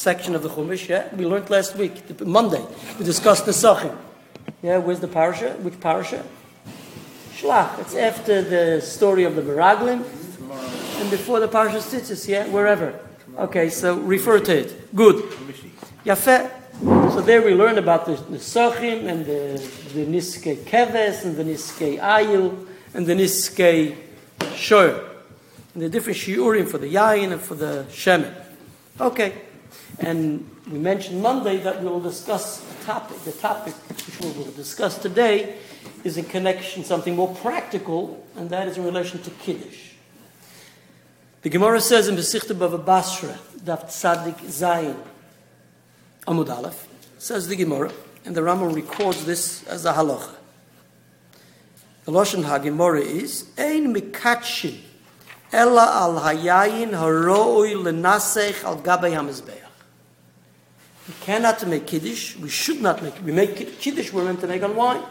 section of the Chumash. Yeah, we learned last week, Monday. We discussed the Sachim. Yeah, where's the parasha? Which parasha? Shlach. It's after the story of the Meraglim and before the parasha Tzitzis. Yeah, wherever. Okay, so refer to it. Good. Yafeh. So there we learn about the, the Sachim and the, the Niske Keves and the Niske Ayil and the Niske Shor. And the different shiurim for the Yayin and for the Shemen. Okay. And we mentioned Monday that we will discuss a topic. The topic which we will discuss today is in connection something more practical, and that is in relation to Kiddush. The Gemara says in Besichte Bava Basra, Daf Tzadik Zayin, Amud Aleph, says the Gemara, and the Rambam records this as a halacha. The Lashon HaGemara is, Ein mikatshim, ela al hayayin haroi lenasech al gabei hamizbeach. We cannot make kiddush. We should not make. We make kiddush. We're meant to make on wine.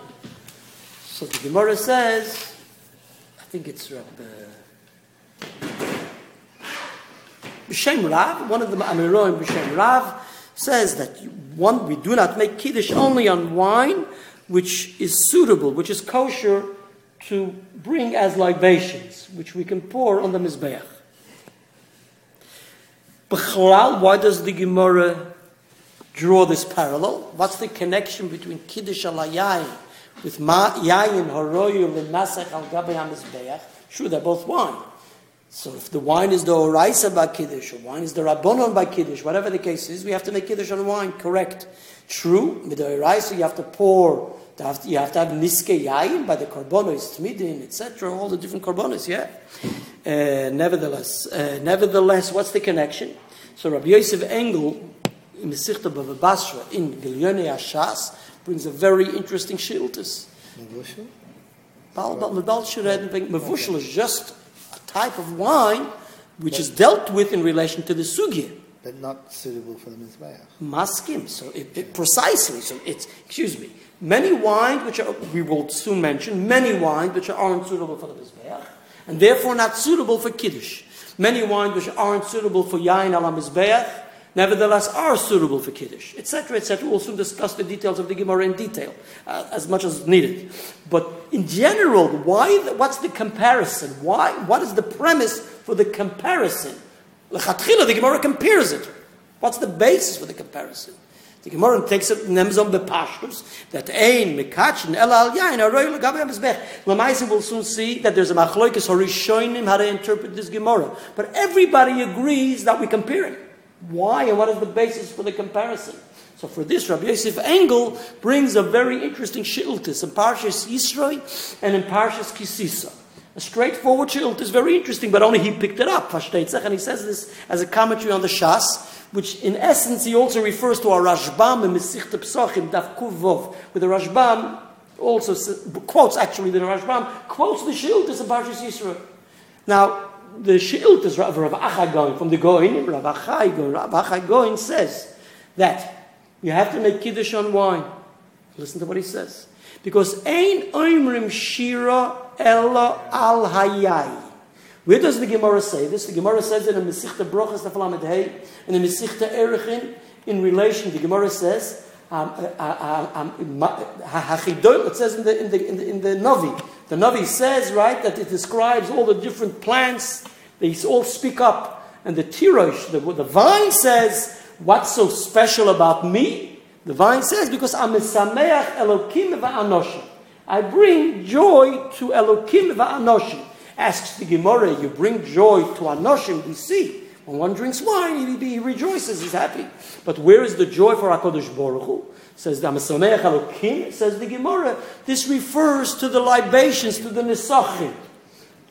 So the Gemara says, I think it's Rabbi B'Shem Rav. One of the Amiroim B'Shem Rav says that one we do not make kiddush only on wine, which is suitable, which is kosher to bring as libations, which we can pour on the mizbeach. B'chalal, why does the Gemara draw this parallel? What's the connection between Kiddush al with ma yayin haroyu l'nasach al gabei hamizbeach? Sure, they're both wine. So if the wine is the oraisa by Kiddush, or wine is the rabbonon by Kiddush, whatever the case is, we have to make Kiddush on wine, correct. True, with the oraisa you have to pour, you have to, you have, to have niske yayin by the karbonos, tmidin, etc., all the different karbonos, yeah? Uh, nevertheless, uh, nevertheless, what's the connection? So Rabbi Yosef Engel, in the Sichta Bava Basra, in Gilyone Hashas, brings a very interesting shiltus. Medal Shired and Mavushal is just a type of wine which is dealt with in relation to the sugya. but not suitable for the Mizbeach. Maskim. So it, it precisely. So it's excuse me. Many wines which are we will soon mention many wines which aren't suitable for the mizbeach and therefore not suitable for kiddush. Many wines which aren't suitable for yain ala mizbeach nevertheless are suitable for kiddush, etc., etc. We'll soon discuss the details of the Gemara in detail uh, as much as needed. But in general, why? What's the comparison? Why? What is the premise for the comparison? L'chatchila, the Gemara compares it. What's the basis for the comparison? The Gemara takes it in the bepashtus that ein mikachin el al yain aroy legabe mizbech. Lamaisen will soon see that there's a machloikis horishonim how to interpret this Gemara, but everybody agrees that we compare it. Why and what is the basis for the comparison? So for this, Rabbi Yosef Engel brings a very interesting shiltis in Parshas Yisroi and in Parshas Kisisa. A straightforward shilt is very interesting, but only he picked it up, and he says this as a commentary on the Shas, which in essence he also refers to our Rashbam in Mesichte Psachim, Daf Kuv Vov, where the Rashbam also quotes, actually the Rashbam quotes the Shiltis in Parshas Yisro. Now, the Shiltis of Rav Achai Goin, from the Goin, Rav Achai Goin, Rav Achai Goin says that you have to make Kiddush on wine. Listen to what he says. Because Ein Oimrim Shira Ella Al Hayai. Where does the Gemara say this? The Gemara says it in Mesichta Brochas Tafalamed Hey, and in Mesichta Erechin, in relation, the Gemara says, um, uh, uh, um, Hachidol, it says in the, in, the, in, the, in the Navi. The Navi says, right, that it describes all the different plants, they all speak up. And the Tirosh, the, the vine says, what's so special about me? The vine says, because I'm a Sameach Elokim va'anoshim. I bring joy to Elokim va'anoshim. Asks the Gemara, you bring joy to Anoshim, we see. When one drinks wine, he, he rejoices, he's happy. But where is the joy for HaKadosh Baruch Hu? Says the Amasameach Elokim, says the Gemara, this refers to the libations, to the Nesachim.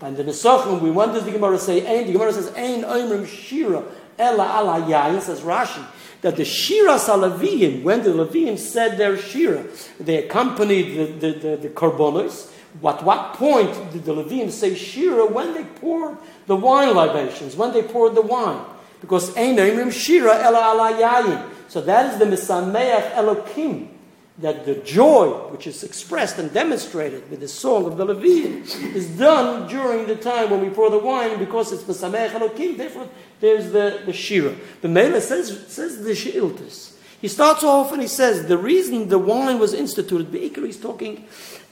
And the Nesachim, we want does the Gemara say, Ein, the Gemara says, Ein oimrim shira, ela ala yayin, says Rashi, that the Shira Salaviyim, when the Leviim said their Shira, they accompanied the, the, the, the Karbonos. At what point did the Levim say Shira? When they poured the wine libations, when they poured the wine. Because Ein shira, ela ala yayin. So that is the Misameach Elokim that the joy which is expressed and demonstrated with the song of the Levium is done during the time when we pour the wine because it's Mesamech Elokim. Therefore, there's the, the Shira. The Mela says, says the Sheiltis. He starts off and he says the reason the wine was instituted, Be'ikr, is talking,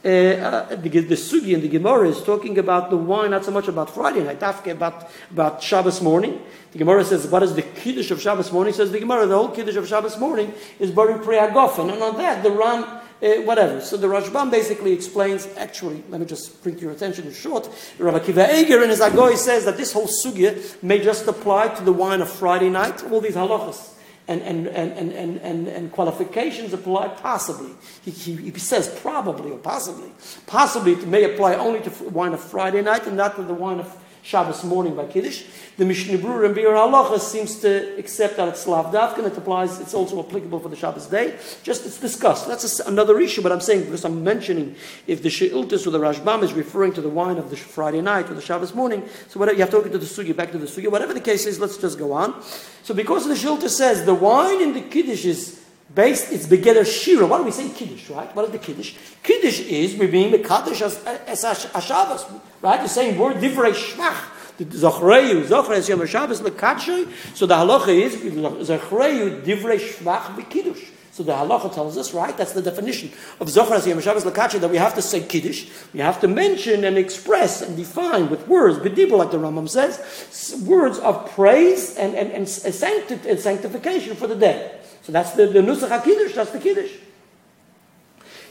uh, uh, the, the Sugi and the Gemara is talking about the wine, not so much about Friday night, after about, about Shabbos morning. The Gemara says, what is the Kiddush of Shabbos morning? Says the Gemara, the whole Kiddush of Shabbos morning is Bari Priyagofen. And on that, the Ram, uh, whatever. So the Rashbam basically explains, actually, let me just bring to your attention in short. Rabbi Kiva Eger in his Agoy says that this whole sugya may just apply to the wine of Friday night, all these halachas and, and, and, and, and, and, qualifications apply possibly. He, he, he, says probably or possibly. Possibly it may apply only to wine of Friday night and not to the wine of Shabbos morning by Kiddush. The Mishnah Berurah and Biur Halacha seems to accept that it's Lav Davkan. It applies, it's also applicable for the Shabbos day. Just it's discussed. That's a, another issue, but I'm saying because I'm mentioning if the She'iltis or the Rashbam is referring to the wine of the Friday night or the Shabbos morning, so whatever, you have to look into the Sugi, back to the Sugi. Whatever the case is, let's just go on. So because the She'iltis says the wine in the Kiddush is based, it's Begeder Shira. What do we say Kiddush, right? What is the Kiddush? Kiddush is we're being the Kaddish as, as, as Shabbos, right? You're saying word divrei shmach. Zochreyu, Zochreyu Yom Shabbos lekatshay. So the halacha is Zochreyu divrei shmach b'kiddush. So the halacha tells us, right? That's the definition of Zochras Yom Shabbos Lakacha that we have to say Kiddush. We have to mention and express and define with words, bedibur, like the Rambam says, words of praise and, and, and, sancti- and sanctification for the day. So that's the, the Nusach HaKiddush, that's the Kiddush.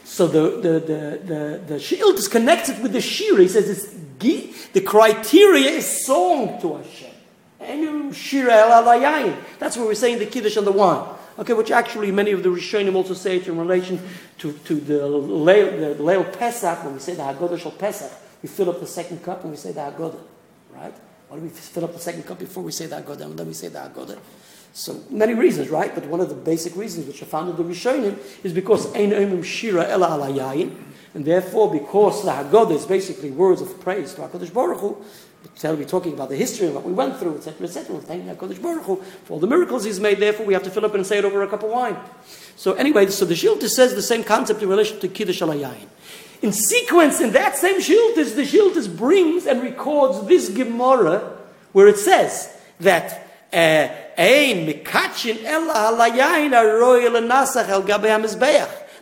So the, the, the, the, the Shield is connected with the Shir. He says it's the criteria is song to Hashem. Shir el That's what we're saying the Kiddush and the wine. Okay, which actually many of the Rishonim also say it in relation to, to the Leil, the Leil Pesach, when we say the Haggadah Shal Pesach, we fill up the second cup and we say the Haggadah, right? Why do we fill up the second cup before we say the Haggadah and then we say the Haggadah? So many reasons, right? But one of the basic reasons which are found in the Rishonim is because Ein Oimim Shira Ela Alayayin, and therefore because the Haggadah is basically words of praise to HaKadosh Baruch Hu, we're talking about the history of what we went through, etc., etc. We're thanking HaKadosh Baruch Hu for all the miracles He's made, therefore we have to fill up and say it over a cup of wine. So anyway, so the Shilta says the same concept in relation to Kiddush Alayayin. In sequence, in that same Shiltas, the Shiltas brings and records this Gemara where it says that uh,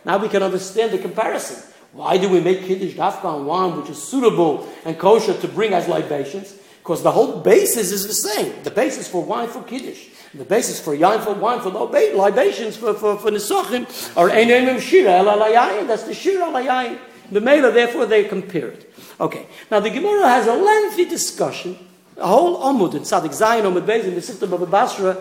now we can understand the comparison. Why do we make Kiddush Dafka on wine which is suitable and kosher to bring as libations? Because the whole basis is the same. The basis for wine for Kiddush. The basis for wine for wine for libations for, for, for Nisachim are Einim Shira El That's the Shira Alayayin. The Mela, therefore, they compare it. Okay. Now the Gemara has a lengthy discussion a whole Amud in Tzadik Zion Amud Beis in the system of Basra.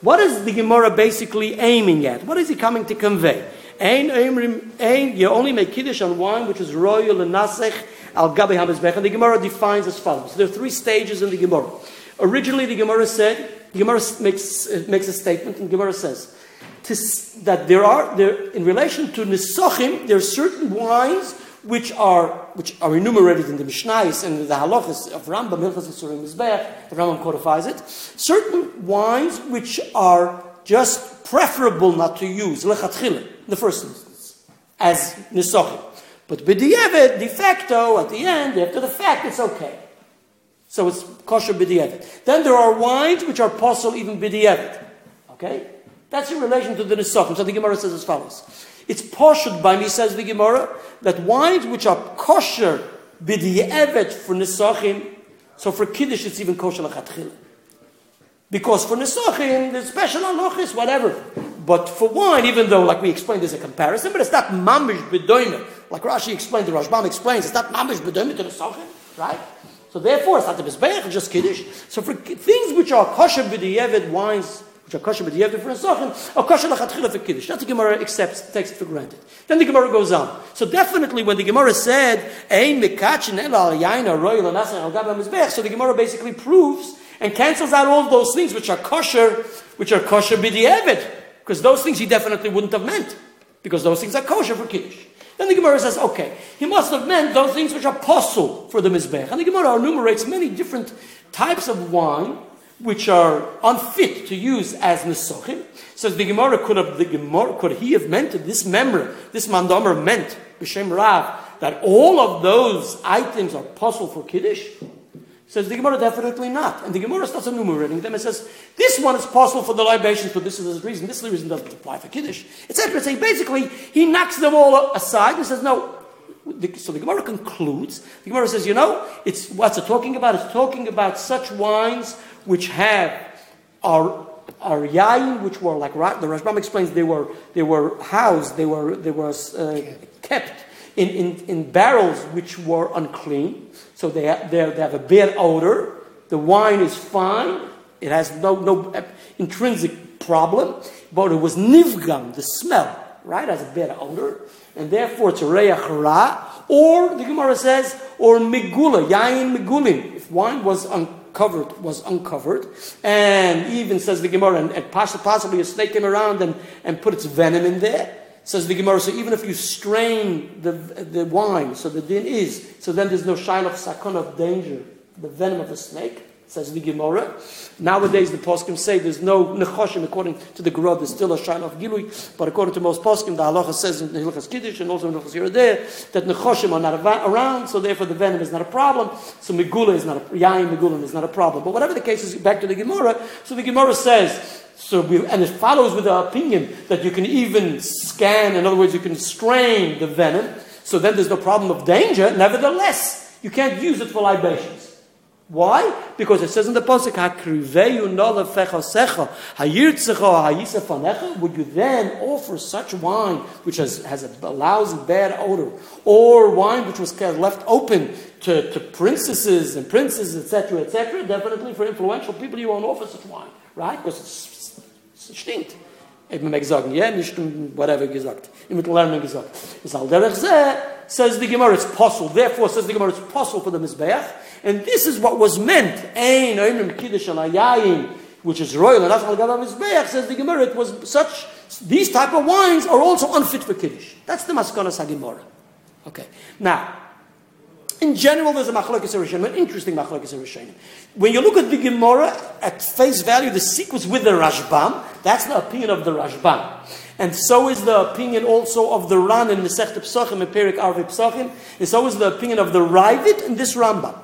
What is the Gemara basically aiming at? What is he coming to convey? Ein, ein, you only make kiddush on wine which is royal and nasech al gabe hamizbech. And the Gemara defines as follows. There are three stages in the Gemara. Originally, the Gemara said, the Gemara makes, uh, makes a statement, and Gemara says that there are, there, in relation to nisachim, there are certain wines which are which are enumerated in the Mishnais and the halachas of Rambam, Hilchas Yisurim Mizbech, the Rambam codifies it. Certain wines which are just preferable not to use lechatchila in the first instance as nisachim, but b'di'evet de facto at the end after the fact it's okay. So it's kosher b'di'evet. Then there are wines which are possible even b'di'evet. Okay, that's in relation to the nisachim. So the Gemara says as follows. It's poshut by me, says the Gemara, that wines which are kosher b'di'evet for nisachim, so for kiddush it's even kosher lachatchila. Because for nisachim, there's special halachis, whatever. But for wine, even though, like we explained, there's a comparison, but it's not mamish b'doime. Like Rashi explained, the Rashbam explains, it's not mamish b'doime to nisachim, right? So therefore, it's not the mizbeach, just kiddush. So for things which are kosher b'di'evet wines, which are kosher but you have different sochem, or kosher lachatchila for kiddush. That's the Gemara accepts, takes it for granted. Then the Gemara goes on. So definitely when the Gemara said, ein mikachin el al yaina royal and al gabam mizbech, so the Gemara basically proves and cancels out all those things which are kosher, which are kosher b'di'evet, because those things he definitely wouldn't have meant, because those things are kosher for kiddush. Then the Gemara says, okay, he must have meant those things which are possible for the Mizbech. And the Gemara enumerates many different types of wine which are unfit to use as nesochim. Says the Gemara could have the Gemara could he have meant this memory, this mandomer meant b'shem Rav that all of those items are possible for kiddush. Says the Gemara, definitely not. And the Gemara starts enumerating them and says, this one is possible for the libations but this is the reason. This reason doesn't apply for Kiddush, etc. Basically, he knocks them all aside and says, no. So the Gemara concludes, the Gemara says, you know, it's what's it talking about? It's talking about such wines which have are are yayin, which were like the Rashbam explains, they were they were housed, they were they were uh, kept in, in, in barrels which were unclean. So they have, they have a bad odor. The wine is fine. It has no, no intrinsic problem. But it was nivgam, the smell, right, has a bad odor. And therefore it's a reyach ra. Or, the Gemara says, or migula, yayin migulim. If wine was uncovered, was uncovered. And even says the Gemara, and, and possibly a snake came around and, and put its venom in there. Says the Gemara, so even if you strain the, the wine, so the din is, so then there's no shine of sakon of danger, the venom of the snake, says the Gemara. Nowadays the poskim say there's no nechoshim according to the Gemara, there's still a shine of gilui, but according to most poskim, the halacha says in Hilchas Kiddush and also in Hilchas there that nechoshim are not around, so therefore the venom is not a problem. So megula is not a megula is not a problem. But whatever the case is, back to the Gemara. So the Gemara says so we, and it follows with the opinion that you can even scan, in other words, you can strain the venom, so then there's no problem of danger. Nevertheless, you can't use it for libations. Why? Because it says in the pasuk, Would you then offer such wine which has, has a lousy, bad odor, or wine which was left open to, to princesses and princes, etc., etc.? Definitely for influential people, you won't offer such wine, right? Because it's Es stinkt. Ich mir gesagt, ja, nicht whatever gesagt. Ich mit lernen gesagt. Says the Gemara it's possible. Therefore says the Gemara it's possible for the mizbeach. And this is what was meant. Which is royal and that's says the Gemara it was such these type of wines are also unfit for kiddush. That's the maskana sagimora. Okay. Now, in general, there's a machlokes rishonim, an interesting machlokes rishonim. When you look at the Gemara at face value, the sequence with the Rashbam, that's the opinion of the Rashbam. And so is the opinion also of the Ran in Masechet Pesachim and Perik Arvei Pesachim, and so is the opinion of the Ravid and this Rambam.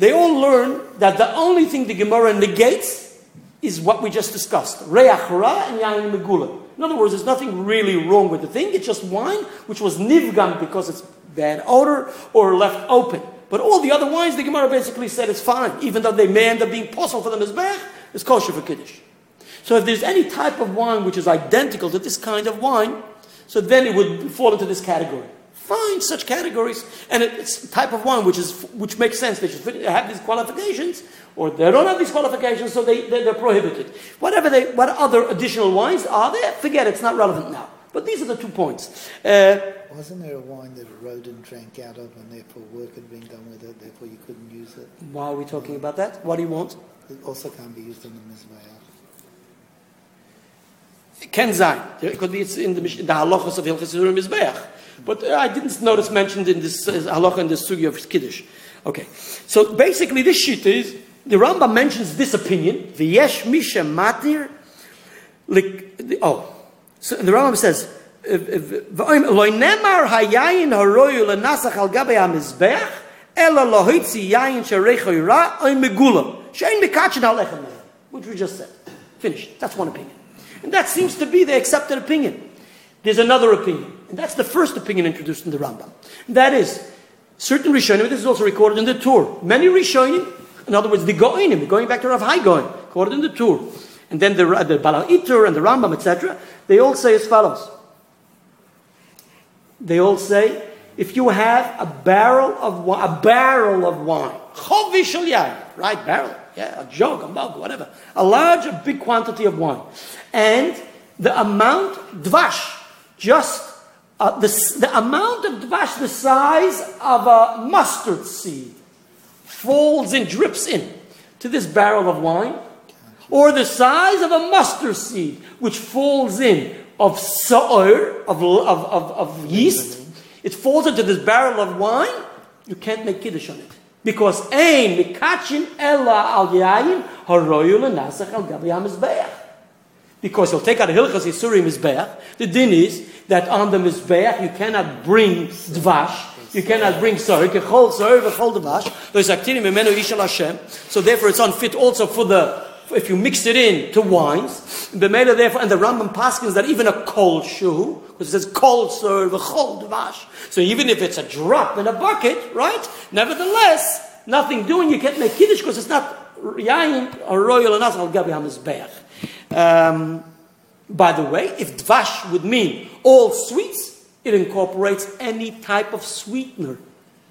They all learn that the only thing the Gemara negates is what we just discussed, Reach Ra and Yain Megula. In other words, there's nothing really wrong with the thing. It's just wine, which was nivgam because it's bad odor or left open. But all the other wines, the Gemara basically said it's fine, even though they may end up being possible for the bad, it's kosher for Kiddush. So if there's any type of wine which is identical to this kind of wine, so then it would fall into this category. Find such categories, and it's a type of wine which is which makes sense. They should have these qualifications, or they don't have these qualifications, so they, they, are prohibited. Whatever they, what other additional wines are there? Forget it, it's not relevant now. But these are the two points. Uh, Wasn't there a wine that a rodent drank out of and therefore work had been done with it, therefore you couldn't use it? Why are we talking about that? What do you want? It also can't be used in the Mizbeach. It can sein. It could be it's in the, the halachas of Hilchas Mizbeach. But I didn't notice mentioned in this uh, halacha in the sugi of Kiddush. Okay. So basically this shit is, the Rambam mentions this opinion, V'yesh misha matir, oh, so the Rambam says, "Loinemar hayayin haroyu lenasach al gabei hamizbech, ela lohitzi yayin sherechoy ra oy megula, shein mekachin halechem which we just said. Finished. That's one opinion. And that seems to be the accepted opinion. There's another opinion, and that's the first opinion introduced in the Rambam. That is, certain Rishonim, this is also recorded in the Tur. Many Rishonim, in other words, the Goinim, going back to Rav Hai Goin, recorded in the Tur. And then the, the Baal HaItur and the Rambam, etc., they all say as follows. They all say, if you have a barrel of wine, a barrel of wine, right, barrel, yeah, a jug, a mug, whatever, a large, a big quantity of wine, and the amount, dvash, just uh, the, the amount of dvash, the size of a mustard seed, falls and drips in to this barrel of wine, or the size of a mustard seed, which falls in of sa'ir, of, of, of, of yeast, it falls into this barrel of wine, you can't make kiddush on it. Because ein mikachin ella al yayin haroyu lenasach al gabi. Because he'll take out a hilchas yisuri mizbeach. The din is that on the mizbeach you cannot bring dvash You cannot bring sar. Kechol sar v'chol devash. Those aktinim memenu ishal Hashem. So therefore, it's unfit also for the if you mix it in to wines. B'meila therefore, and the Rambam paskins that even a kol shu, because it says kol sar v'chol devash. So even if it's a drop in a bucket, right? Nevertheless, nothing doing. You can't make kiddush because it's not yayin or royal enough al gabi hamizbeach. Um, by the way, if dvash would mean all sweets, it incorporates any type of sweetener.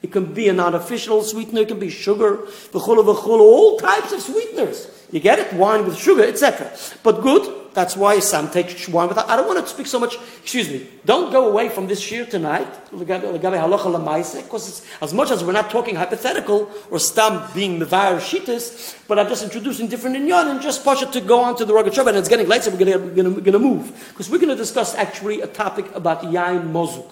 It can be an artificial sweetener, it can be sugar, v'chulu v'chulu, all types of sweeteners. You get it? Wine with sugar, etc. But good, that's why some take wine with I don't want to speak so much, excuse me, don't go away from this shir tonight, because as much as we're not talking hypothetical or stam being mevar shitas, but I'm just introducing different inyan and just push it to go on to the Rogat and it's getting late, so we're going to move. Because we're going to discuss actually a topic about yain mozuk,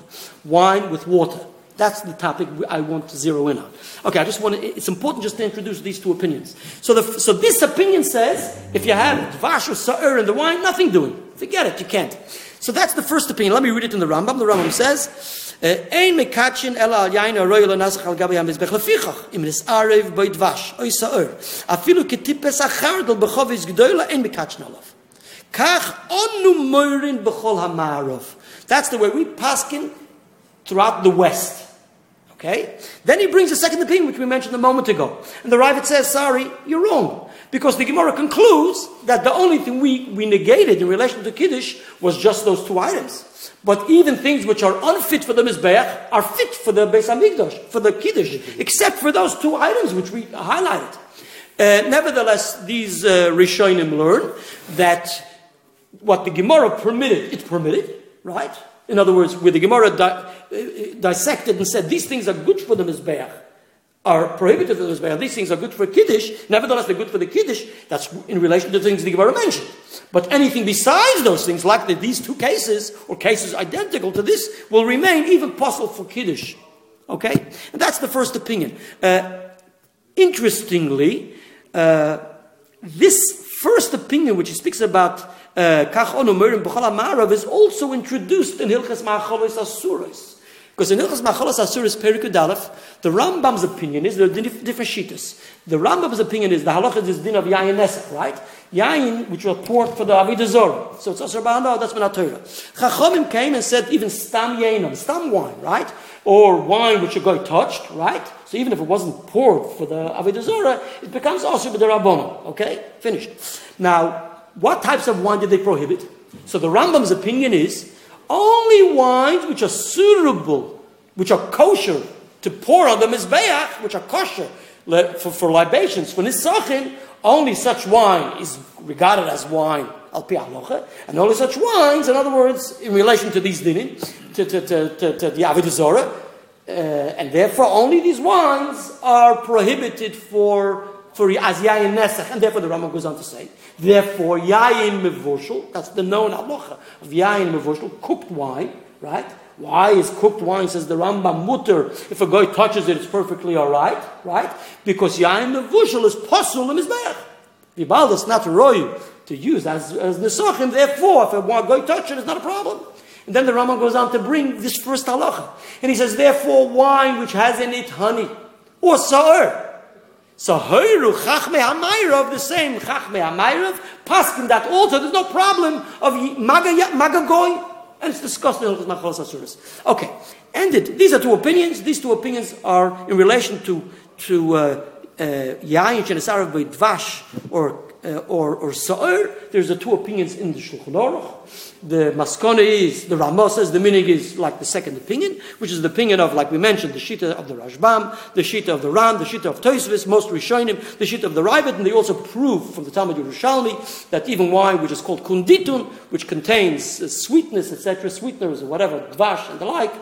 wine with water. That's the topic I want to zero in on. Okay, I just want to, it's important just to introduce these two opinions. So, the, so this opinion says, if you have dvash or sa'ir in the wine, nothing doing. Forget it, you can't. So that's the first opinion. Let me read it in the Rambam. The Rambam says, eh, Ein mekachin ela al yain aroy lo nasach al gabi hamizbech lefichach im nis arev boi dvash oi sa'ir afilu ketipes achardel bechovis gdoila ein mekachin alav kach onu moirin bechol hamarov that's the way we paskin throughout the West. Okay? Then he brings a second opinion, which we mentioned a moment ago. And the Ravid says, sorry, you're wrong. Because the Gemara concludes that the only thing we, we negated in relation to Kiddush was just those two items. But even things which are unfit for the Mizbeach are fit for the Beis HaMikdash, for the Kiddush, except for those two items which we highlighted. Uh, nevertheless, these uh, Rishonim learn that what the Gemara permitted, it permitted, right? In other words, where the Gemara di- dissected and said these things are good for the Mizbeach, are prohibited for the Mizbeach, these things are good for Kiddush, nevertheless they're good for the Kiddush, that's in relation to the things the Gemara mentioned. But anything besides those things, like the, these two cases, or cases identical to this, will remain even possible for Kiddush. Okay? And that's the first opinion. Uh, interestingly, uh, this first opinion, which speaks about Eh, kach Onu Merim B'chol Marav is also introduced in Hilchas Ma'acholos Asuros. Because in Hilchas Ma'acholos Asuros Perikud Aleph, the Rambam's opinion is, there are different shitas. The Rambam's opinion is, the halacha is din of Yayin Nesach, right? Yayin, which was poured for the Avodah Zorah. So it's also about, that's Menat Torah. Chachomim came and said even Stam Yainam, Stam wine, right? Or wine which a guy touched, right? So even if it wasn't poured for the Avodah Zorah, it becomes the Rabbanon. Okay? Finished. Now, what types of wine did they prohibit? So the Rambam's opinion is only wines which are suitable, which are kosher to pour on the mizbeach, which are kosher for, for libations, for nisachin, only such wine is regarded as wine al pi and only such wines, in other words, in relation to these dinim, to, to, to, to, the avodah uh, and therefore only these wines are prohibited for for as yayin nesach, and therefore the Rambam goes on to say, therefore yayin mevushel, that's the known halacha of yayin mevushel, cooked wine, right? Why is cooked wine, says the Rambam, mutter, if a guy touches it, it's perfectly alright, right? Because yayin mevushel is possible in mizbeach. Vibal is not royu to use as, as nesachim, therefore, if a guy touches it, it's not a problem. And then the Rambam goes on to bring this first halacha. And he says, therefore, wine which has in it honey, or sa'ir, so Hoiru Chachme Hamayrov, the same Chachme Hamayrov, Paskin that also, there's no problem of Magagoy, and it's discussed in Machalos Asuris. Okay, ended. These are two opinions. These two opinions are in relation to to uh, uh, Yayin Shenesarav Dvash or uh, or, or Sa'ir, there's the two opinions in the Shulchan Aruch. The Maskona is, the Ramah says the Minig is like the second opinion, which is the opinion of, like we mentioned, the Shita of the Rashbam, the Shita of the Ram, the Shita of Tosfos, most Rishonim, the Shita of the Ravid, and they also prove from the Talmud Yerushalmi that even wine which is called Kunditun, which contains uh, sweetness, etc., sweeteners or whatever, Dvash and the like,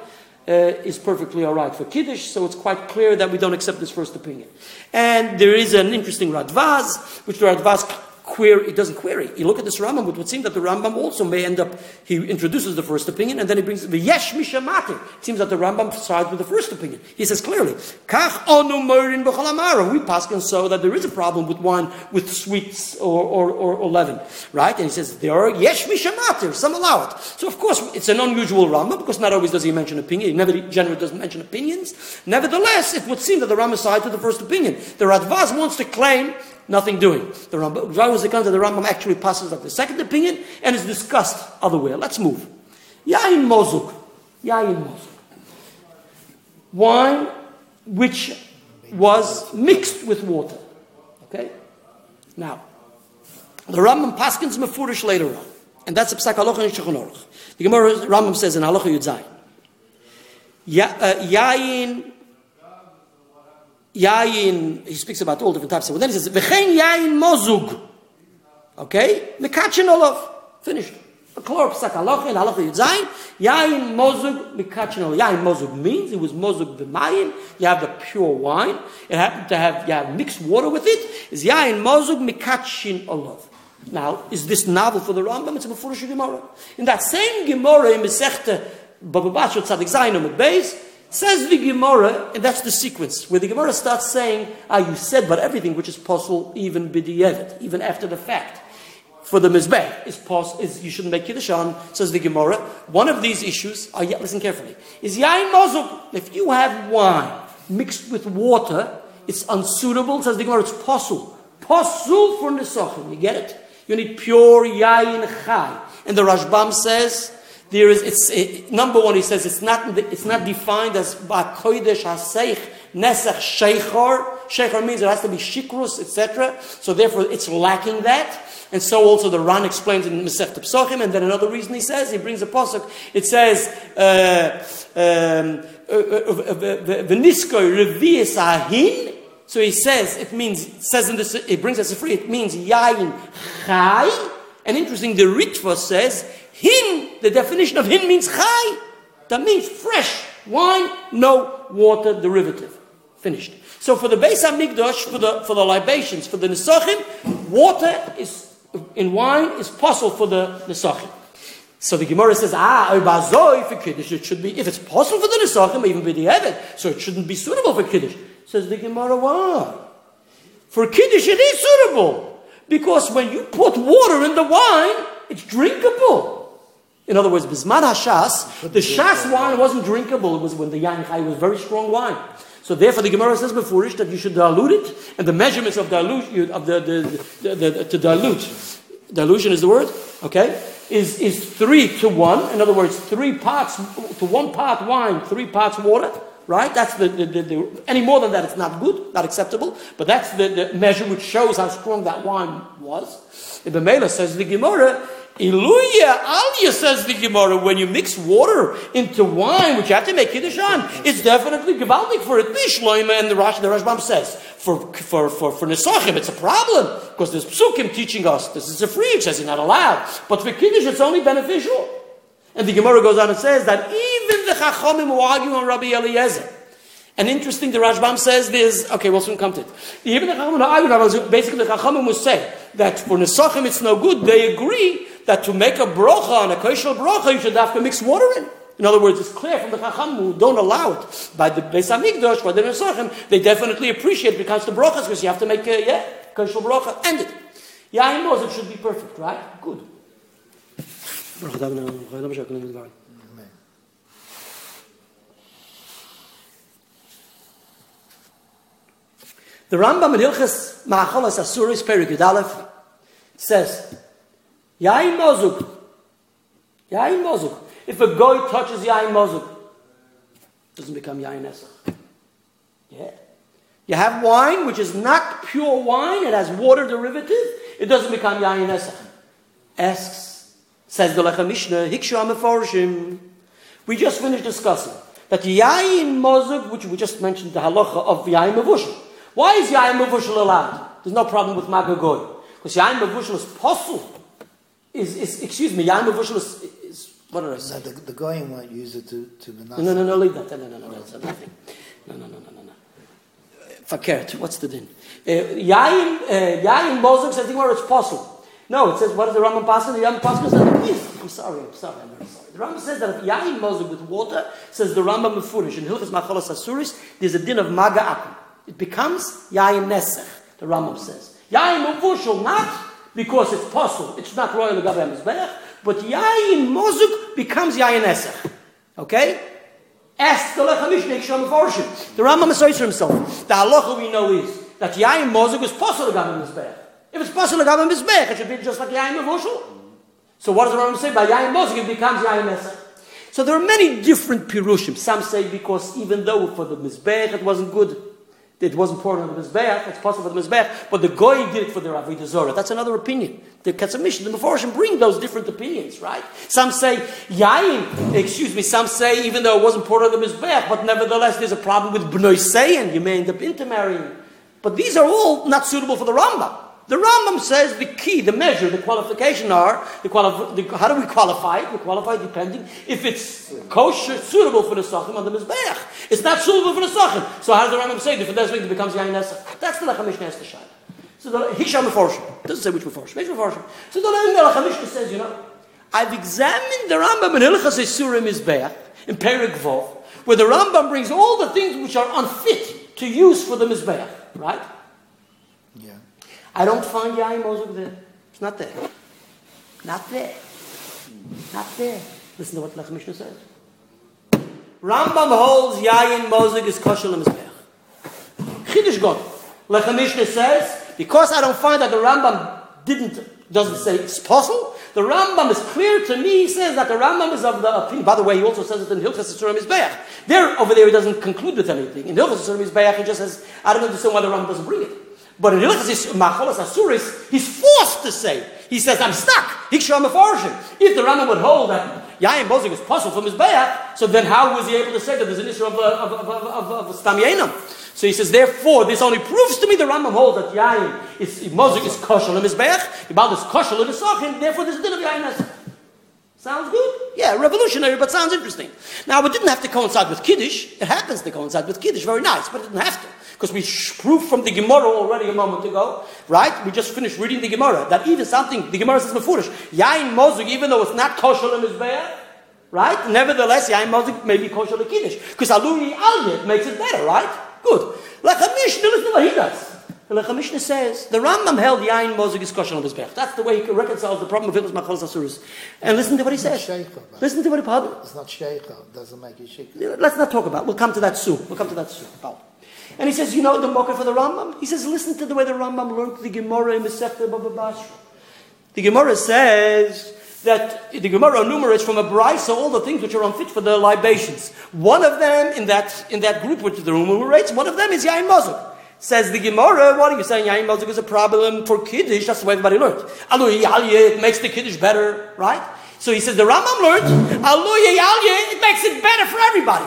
uh, is perfectly all right for Kiddush, so it's quite clear that we don't accept this first opinion. And there is an interesting Radvaz, which the Radvaz query, he doesn't query. You look at this Rambam, it would seem that the Rambam also may end up, he introduces the first opinion and then he brings the Yesh Mishamati. It seems that the Rambam sides with the first opinion. He says clearly, Kach onu b'cholamara. We paskin so that there is a problem with wine with sweets or, or, or, or leaven. Right? And he says, there are Yesh Mishamati. Some allow it. So of course, it's an unusual Rambam because not always does he mention opinion. He never generally doesn't mention opinions. Nevertheless, it would seem that the Rambam sides with the first opinion. The Radvaz wants to claim nothing doing. The Rambam, the Rambam actually passes up the second opinion and is discussed other way. Let's move. Yain mozuk. Yain mozuk. Wine which was mixed with water. Okay? Now, the Rambam paskins mefurish later on. And that's a psak halacha in Shulchan The Gemara Rambam says in halacha Yud Zayin. Uh, yain yayin, he speaks about all different types. So then he says, v'chein yayin mozug. Okay? Mikachin olav. Finished. A klor psak halacha and halacha yudzayin. Yayin mozug mikachin olav. Yayin mozug means it was mozug b'mayim. You have the pure wine. It happened to have, you have mixed water with it. Is yayin mozug mikachin olav. Now, is this novel for the Rambam? It's a Mefurish Gemara. In that same Gemara in Mesechta Baba Basra Tzadik Zayin the base, Says the Gemara, and that's the sequence, where the Gemara starts saying, ah, you said but everything which is possible even b'di'evet, even after the fact. For the Mizbeh, is, pos- is you shouldn't make Kiddush on, says the Gemara. One of these issues, oh yeah, listen carefully, is Yain Mozuk. If you have wine mixed with water, it's unsuitable, says the Gemara, it's posul. Posul for Nisachim, you get it? You need pure Yain Chai. And the Rashbam says, there is, it's, it, number one, he says it's not, it's not defined as Kodesh HaSeich, Nesach Sheikhor. Sheikhor means it has to be Shikrus, etc. So therefore it's lacking that. And so also the Ran explains in Masech Psochim, and then another reason he says, he brings a posuk, it says, uh, um, V'niskoi revi'es ahin, so he says, it means, it says in this, it brings us a free, it means yain chai, and interesting, the Ritva says, Hin, the definition of hin means chai. That means fresh wine, no water derivative. Finished. So for the Beis Hamikdash, for the for the libations, for the nesachim, water is in wine is possible for the nesachim. So the Gemara says, ah, for kiddush it should be if it's possible for the nesachim, even with the evet, so it shouldn't be suitable for kiddush. Says the Gemara, why? For kiddush it is suitable because when you put water in the wine, it's drinkable. In other words, Bisman Hashas, the Shas wine wasn't drinkable. It was when the Yain Chai was very strong wine. So therefore, the Gemara says before that you should dilute it, and the measurements of dilute of the, the, the, the, to dilute, dilution is the word, okay, is is three to one. In other words, three parts to one part wine, three parts water. Right? That's the, the, the, any more than that, it's not good, not acceptable. But that's the, the measure which shows how strong that wine was. The Mela says the Gemara Iluya Aliyah says the Gemara, when you mix water into wine, which you have to make Kiddush on, it's definitely Gavaldik for it. Bishloima and the Rash, the Rashbam says, for, for, for, for Nesachim, it's a problem, because there's Psukim teaching us, this is a free, it says you're not allowed. But for Kiddush, it's only beneficial. And the Gemara goes on and says that even the Chachamim who argue on Rabbi Eliezer, and interesting, the Rashbam says this. okay, we'll soon come to it. Even the Chachamim, basically the Chachamim will say that for Nesachim it's no good, they agree that to make a brocha on a kosher brocha, you should have to mix water in. In other words, it's clear from the Chacham who don't allow it by the Beis Hamikdash, by the Nesachim, they definitely appreciate because the brochas, because you have to make a yeah, kosher brocha, end it. Yain knows it should be perfect, right? Good. The Rambam in Hilchas Ma'acholas Asuris Perik Aleph says Yain mozuk. Yain mozuk. If a goy touches yain mozuk, doesn't become yain esach. Yeah. You have wine which is not pure wine, it has water derivative, it doesn't become yain esach. Asks, says the Lechem Mishnah, Hikshu Ameforshim. We just finished discussing that yain mozuk, which we just mentioned the halacha of yain mavushal. Why is yain mavushal allowed? There's no problem with magagoy. Because yain mavushal is possible is, is excuse me, Yaim Avushal is, is, what did I say? No, the, the Goyim won't use it to, to No, no, no, no, leave that. No, no, no, no, that's another. No, no, no, no, no, no. Fakert. What's the din? Uh, Yain, uh, Yain Mozuk says where it's possible. No, it says, what does the Rambam pass? The Rambam pass says, I'm sorry, I'm sorry, I'm very sorry. The Rambam says that if Yain Mozuk with water, says the Rambam Mefurish, in Hilchas Macholas Asuris, there's a din of Maga Akum. It becomes Yain Nesech, the Rambam says. Yain Mevushal, not because it's possible, it's not royal Gabe Mizbeach, but Yain Mozuk becomes Yain Nesech. Okay? Ask the Lechem Mishneh Shom Meforshim. The Rambam is himself. The halacha we know is that Yain Mozuk is possible Gabe Mizbeach. If it's possible a mizbech, it should be just like yayin mevushal. So what does the Rambam say? By yayin mozig, it becomes yayin nesach. So there are many different pirushim. Some say because even though for the mizbech it wasn't good, it wasn't poured on the Mizbeach, it's possible for the Mizbeach, but the goy did it for the avodah zorah. That's another opinion. The Katzamish, the Meforshim bring those different opinions, right? Some say yayin, excuse me, some say even though it wasn't poured on the Mizbeach, but nevertheless there's a problem with bnoi sayin, you may end up intermarrying. But these are all not suitable for the Rambam. The Rambam says the key, the measure, the qualification are, the quali- the, how do we qualify it? We qualify depending if it's kosher, suitable for the Sachim on the Mizbeach. It's not suitable for the Sachim. So how does the Rambam say if it doesn't it becomes Yain? That's the Lechem Mishneh Esther So the Hisham Meforshim. Doesn't say which Meforshim. Which Meforshim. So the Lechem Mishneh says, you know, I've examined the Rambam in Hilchas Esura Mizbeach, in Perik Vov, where the Rambam brings all the things which are unfit to use for the Mizbeach, right? I don't find Yain Mozuk there. It's not there. Not there. Not there. Listen to what Lech Mishnah says. Rambam holds Yain Mozuk is kosher lemizbech. Chiddush God. Lech Mishnah says, because I don't find that the Rambam didn't, doesn't say it's possible, the Rambam is clear to me, he says that the Rambam is of the opinion, by the way, he also says it in Hilchas Yisrael Mizbeach. There, over there, he doesn't conclude with anything. In Hilchas Yisrael Mizbeach, he just says, I don't understand why the Rambam doesn't bring it. But in Hilchas Macholas Asuris, he's forced to say. He says, I'm stuck. If the Rambam would hold that Yayin Bozig is possible from his bayah, so then how was he able to say that there's an issue of, uh, of, of, of, of, of Stam So he says, therefore, this only proves to me the Rambam holds that Yayin is Mozik is kosher in his bayah, Ibal is kosher in his sachin, therefore there's a din of Yayin Sounds good? Yeah, revolutionary, but sounds interesting. Now, it didn't have to coincide with Kiddush. It happens to coincide with Kiddush, very nice, but it didn't have to. Because we proved from the Gemara already a moment ago, right? We just finished reading the Gemara, that even something, the Gemara says Mefurish, Yain Mozug, even though it's not kosher in Mizbeah, right? Nevertheless, Yain Mozug may be kosher in Kiddush. Because Aluni Al makes it better, right? Good. Like a Mishnah, listen to what he does. And the Mishnah says the Rambam held Yain Mozig is kosher on his back. That's the way he reconciles the problem of Hilchos Machalas Asuris. And listen to what he says. Sheikha, listen to what he pardon. It's not Sheikha. Doesn't make you Sheikha. Let's not talk about. it. We'll come to that soon. We'll come to that soon. Oh. And he says, you know the mocker for the Rambam? He says, listen to the way the Rambam learned the Gemara in Masechta Baba Basra. The Gemara says that the Gemara enumerates from a brisa all the things which are unfit for the libations. One of them in that in that group which the Rambam enumerates, one of them is Yain Mozuk. Says the Gemara, what are you saying? Yain Mazik is a problem for Kiddush. That's the way everybody learned. Aluye Yalye, it makes the Kiddush better, right? So he says the Rambam learned, Aluye Yalye, it makes it better for everybody.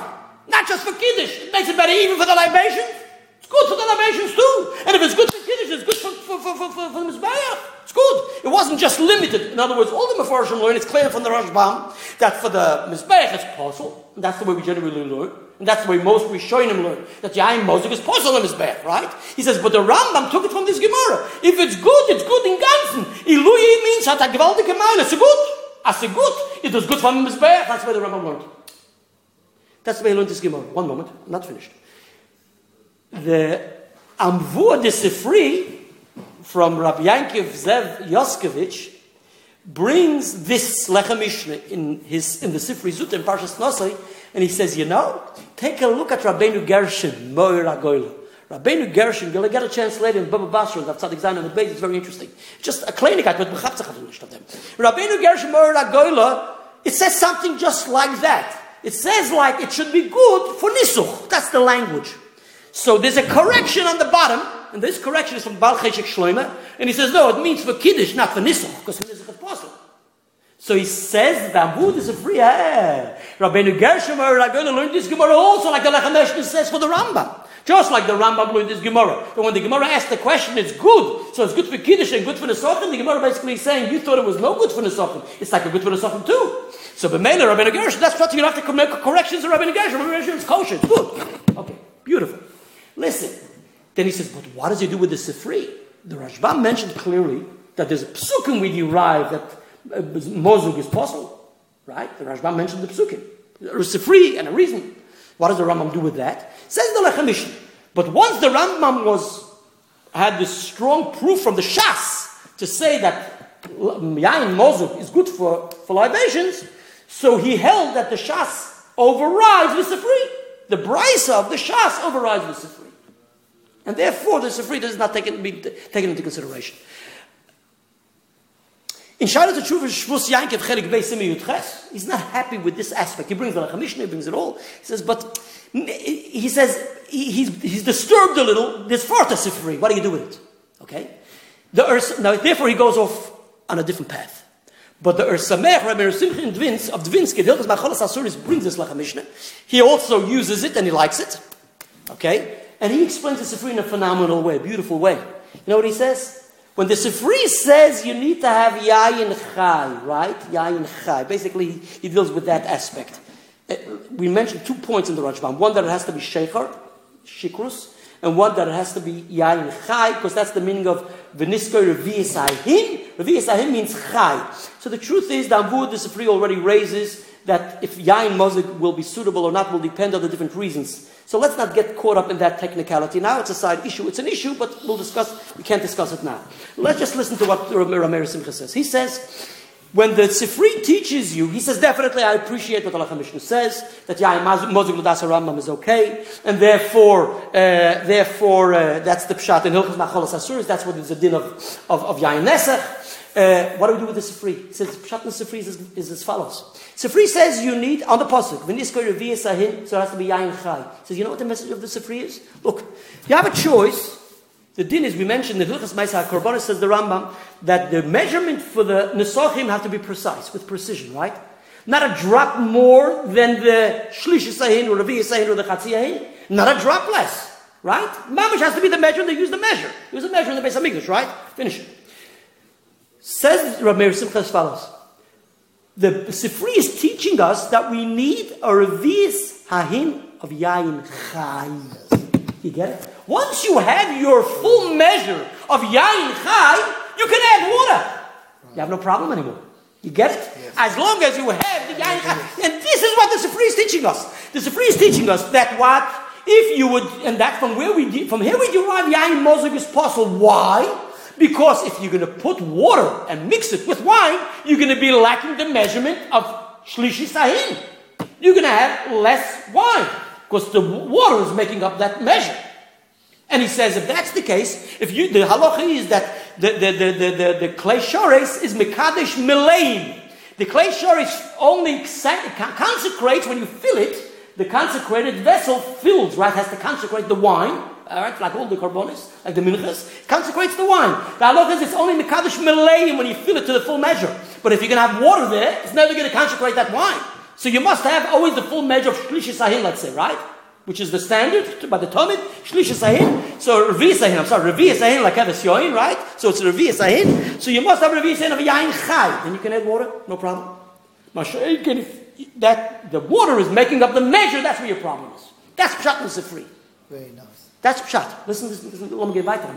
Not just for Kiddush. It makes it better even for the libations. It's good for the libations too. And if it's good for Kiddush, it's good for, for, for, for, for, for the Mizbeah. It's good. It wasn't just limited. In other words, all the Mefarshim learn, it's clear from the Rashbam, that for the Mizbeah it's possible. That's the way we generally learn. And that's the way most Rishonim learn. That Yain Mosik is possible on Mizbeah, right? He says, but the Rambam took it from this Gemara. If it's good, it's good in Ganzen. Iluyi means hat a gewaltige Meile. It's good. As a good, it was good from Mizbeah. That's why the Rambam learned. That's the way he learned this Gemara. One moment, I'm not finished. The Amvur de Sifri, from Rabbi Yankiv Zev Yoskovich brings this Lechem Mishnah in, his, in the Sifri Zut in Parshas Nosai, and he says, you know, take a look at Rabbeinu Gershom, Moir Agoyla. Rabbeinu Gershom, you'll get a chance later in Baba Basra, that Tzadik Zayin on the base, it's very interesting. Just a kleinigkeit, but mechavtzach of them. Rabbeinu Gershom, Moir Agoyla, it says something just like that. It says like it should be good for Nisuch. That's the language. So there's a correction on the bottom, and this correction is from Bal Cheshek and he says, no, it means for Kiddush, not for Nisuch, because Nisuch. So he says the Amud is a free hair. Rabbeinu Gershom are going to learn this Gemara also, like the Lechem says for the Rambam. Just like the Rambam learned this Gemara. But when the Gemara asked the question, it's good. So it's good for Kiddush and good for Nesachim. The Gemara basically is saying, you thought it was no good for Nesachim. It's like a good for Nesachim too. So B'meila, Rabbeinu Gershom, that's what you have to make corrections to Rabbeinu Gershom. Rabbeinu Gershom is kosher. Good. Okay, beautiful. Listen, Then he says, but what does he do with the Sifri? The Rashbam mentioned clearly that there's a psukim we derive that mozug is possible, right? The Rashbam mentioned the psukim. There's a Sifri and a reason. What does the Rambam do with that? Says the Lechem. But once the Rambam was had this strong proof from the Shas to say that yain mozug is good for, for libations, so he held that the Shas overrides the Sifri. The brisa of the Shas overrides the Sifri. And therefore, the Sifri does not take be taken into consideration. In Shaila Tshuva Shvus Yankev Chelik Beisim Yudches, he's not happy with this aspect. He brings the Mishnah, he brings it all. He says, but he says he's, he's disturbed a little. This fourth Sifri. What do you do with it? Okay. The Urs, now therefore he goes off on a different path. But the Ursamech, Rabbi Simchin Dvins of Dvinsky, Hilchas Macholas Asuris brings this Mishnah. He also uses it and he likes it. Okay? And he explains the Sifri in a phenomenal way, a beautiful way. You know what he says? When the Sifri says you need to have Yayin Chai, right? Yayin Chai. Basically, he deals with that aspect. Uh, we mentioned two points in the Rashbam. One that it has to be Shekhar, Shikrus, and one that it has to be Yayin Chai, because that's the meaning of Venisko Revi'esahim. Revi'esahim means Chai. So the truth is, the Amvur, the Sifri already raises that if Yain Mozik will be suitable or not will depend on the different reasons. So let's not get caught up in that technicality. Now it's a side issue. It's an issue, but we'll discuss, we can't discuss it now. Let's just listen to what Rameir Simcha says. He says, when the Sifri teaches you, he says, definitely I appreciate what Allah Mishnah says, that Yain Mozik Ludas is okay, and therefore, uh, therefore, uh, that's the Pshat in Hilchas Macholas Asuris, that's what is the din of, of, of Yain Nesach. Uh, what do we do with the Sifri? He says, Pshat in Sifri is, is as follows. Sifri says you need, on the Pasuk, V'nisko Reviya Sahin, so it has to be Yain Chai. He says, you know what the message of the Sifri is? Look, you have a choice. The din is, we mentioned, the Hilchas Maisa Korbanis says the Rambam, that the measurement for the Nesachim have to be precise, with precision, right? Not a drop more than the Shlish Sahin or Reviya Sahin or the Chatzi. Not a drop less, right? Mamash has to be the measure, they use the measure. Use the measure in the base of English, right? Finish it. Says Rabbi Simcha as follows. The Sifri is teaching us that we need a revis hahin of yain chai. You get it? Once you have your full measure of yain chai, you can add water. You have no problem anymore. You get it? Yes. As long as you have the yain chai. And this is what the Sifri is teaching us. The Sifri is teaching us that what if you would, and that from where we from here we derive yain mozig is possible. Why? Because if you're going to put water and mix it with wine, you're going to be lacking the measurement of shlishi sahin. You're going to have less wine because the water is making up that measure. And he says, if that's the case, if you, the halacha is that the, the, the, the, the, the clay shores is mekadesh mileim. The clay shores only consecrates when you fill it, the consecrated vessel fills, right, has to consecrate the wine right, like all the carbonis, like the minchas, consecrates the wine. The halacha is it's only mekadosh melayim when you fill it to the full measure. But if you're going to have water there, it's never going to consecrate that wine. So you must have always the full measure of shlishi sahin, let's say, right? Which is the standard by the Talmud, shlishi sahin. So revi sahin, I'm sorry, revi sahin like eves yoin, right? So it's revi sahin. So you must have revi sahin of yain chai. Then you can add water, no problem. That the water is making up the measure, that's where your problem is. That's pshat free. Very nice. That's pshat. Listen, listen, listen. Let me get weiter.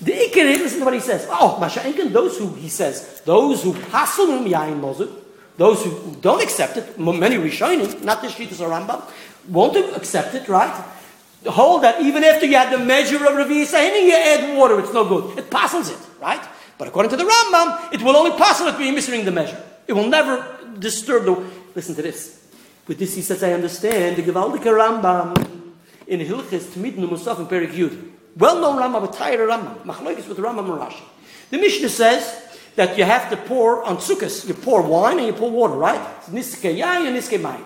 The Ikir, listen to what he says. Oh, Masha'inkin, those who, he says, those who pasul yain mozuk, those who don't accept it, many Rishonim, not the Shittas or Rambam, won't accept it, right? Hold that even after you had the measure of Ravi Sahin, you add water, it's no good. It passes it, right? But according to the Rambam, it will only pass when you're missing the measure. It will never disturb the. Listen to this. With this, he says, I understand the Gewaldike Rambam in Hilchis Tmid Musaf in Perik Yud. Well-known Rambam, a tired Rambam. Machlokes with Rambam and Rashi. The Mishnah says that you have to pour on sukkahs. You pour wine and you pour water, right? Niske yain and niske mayim.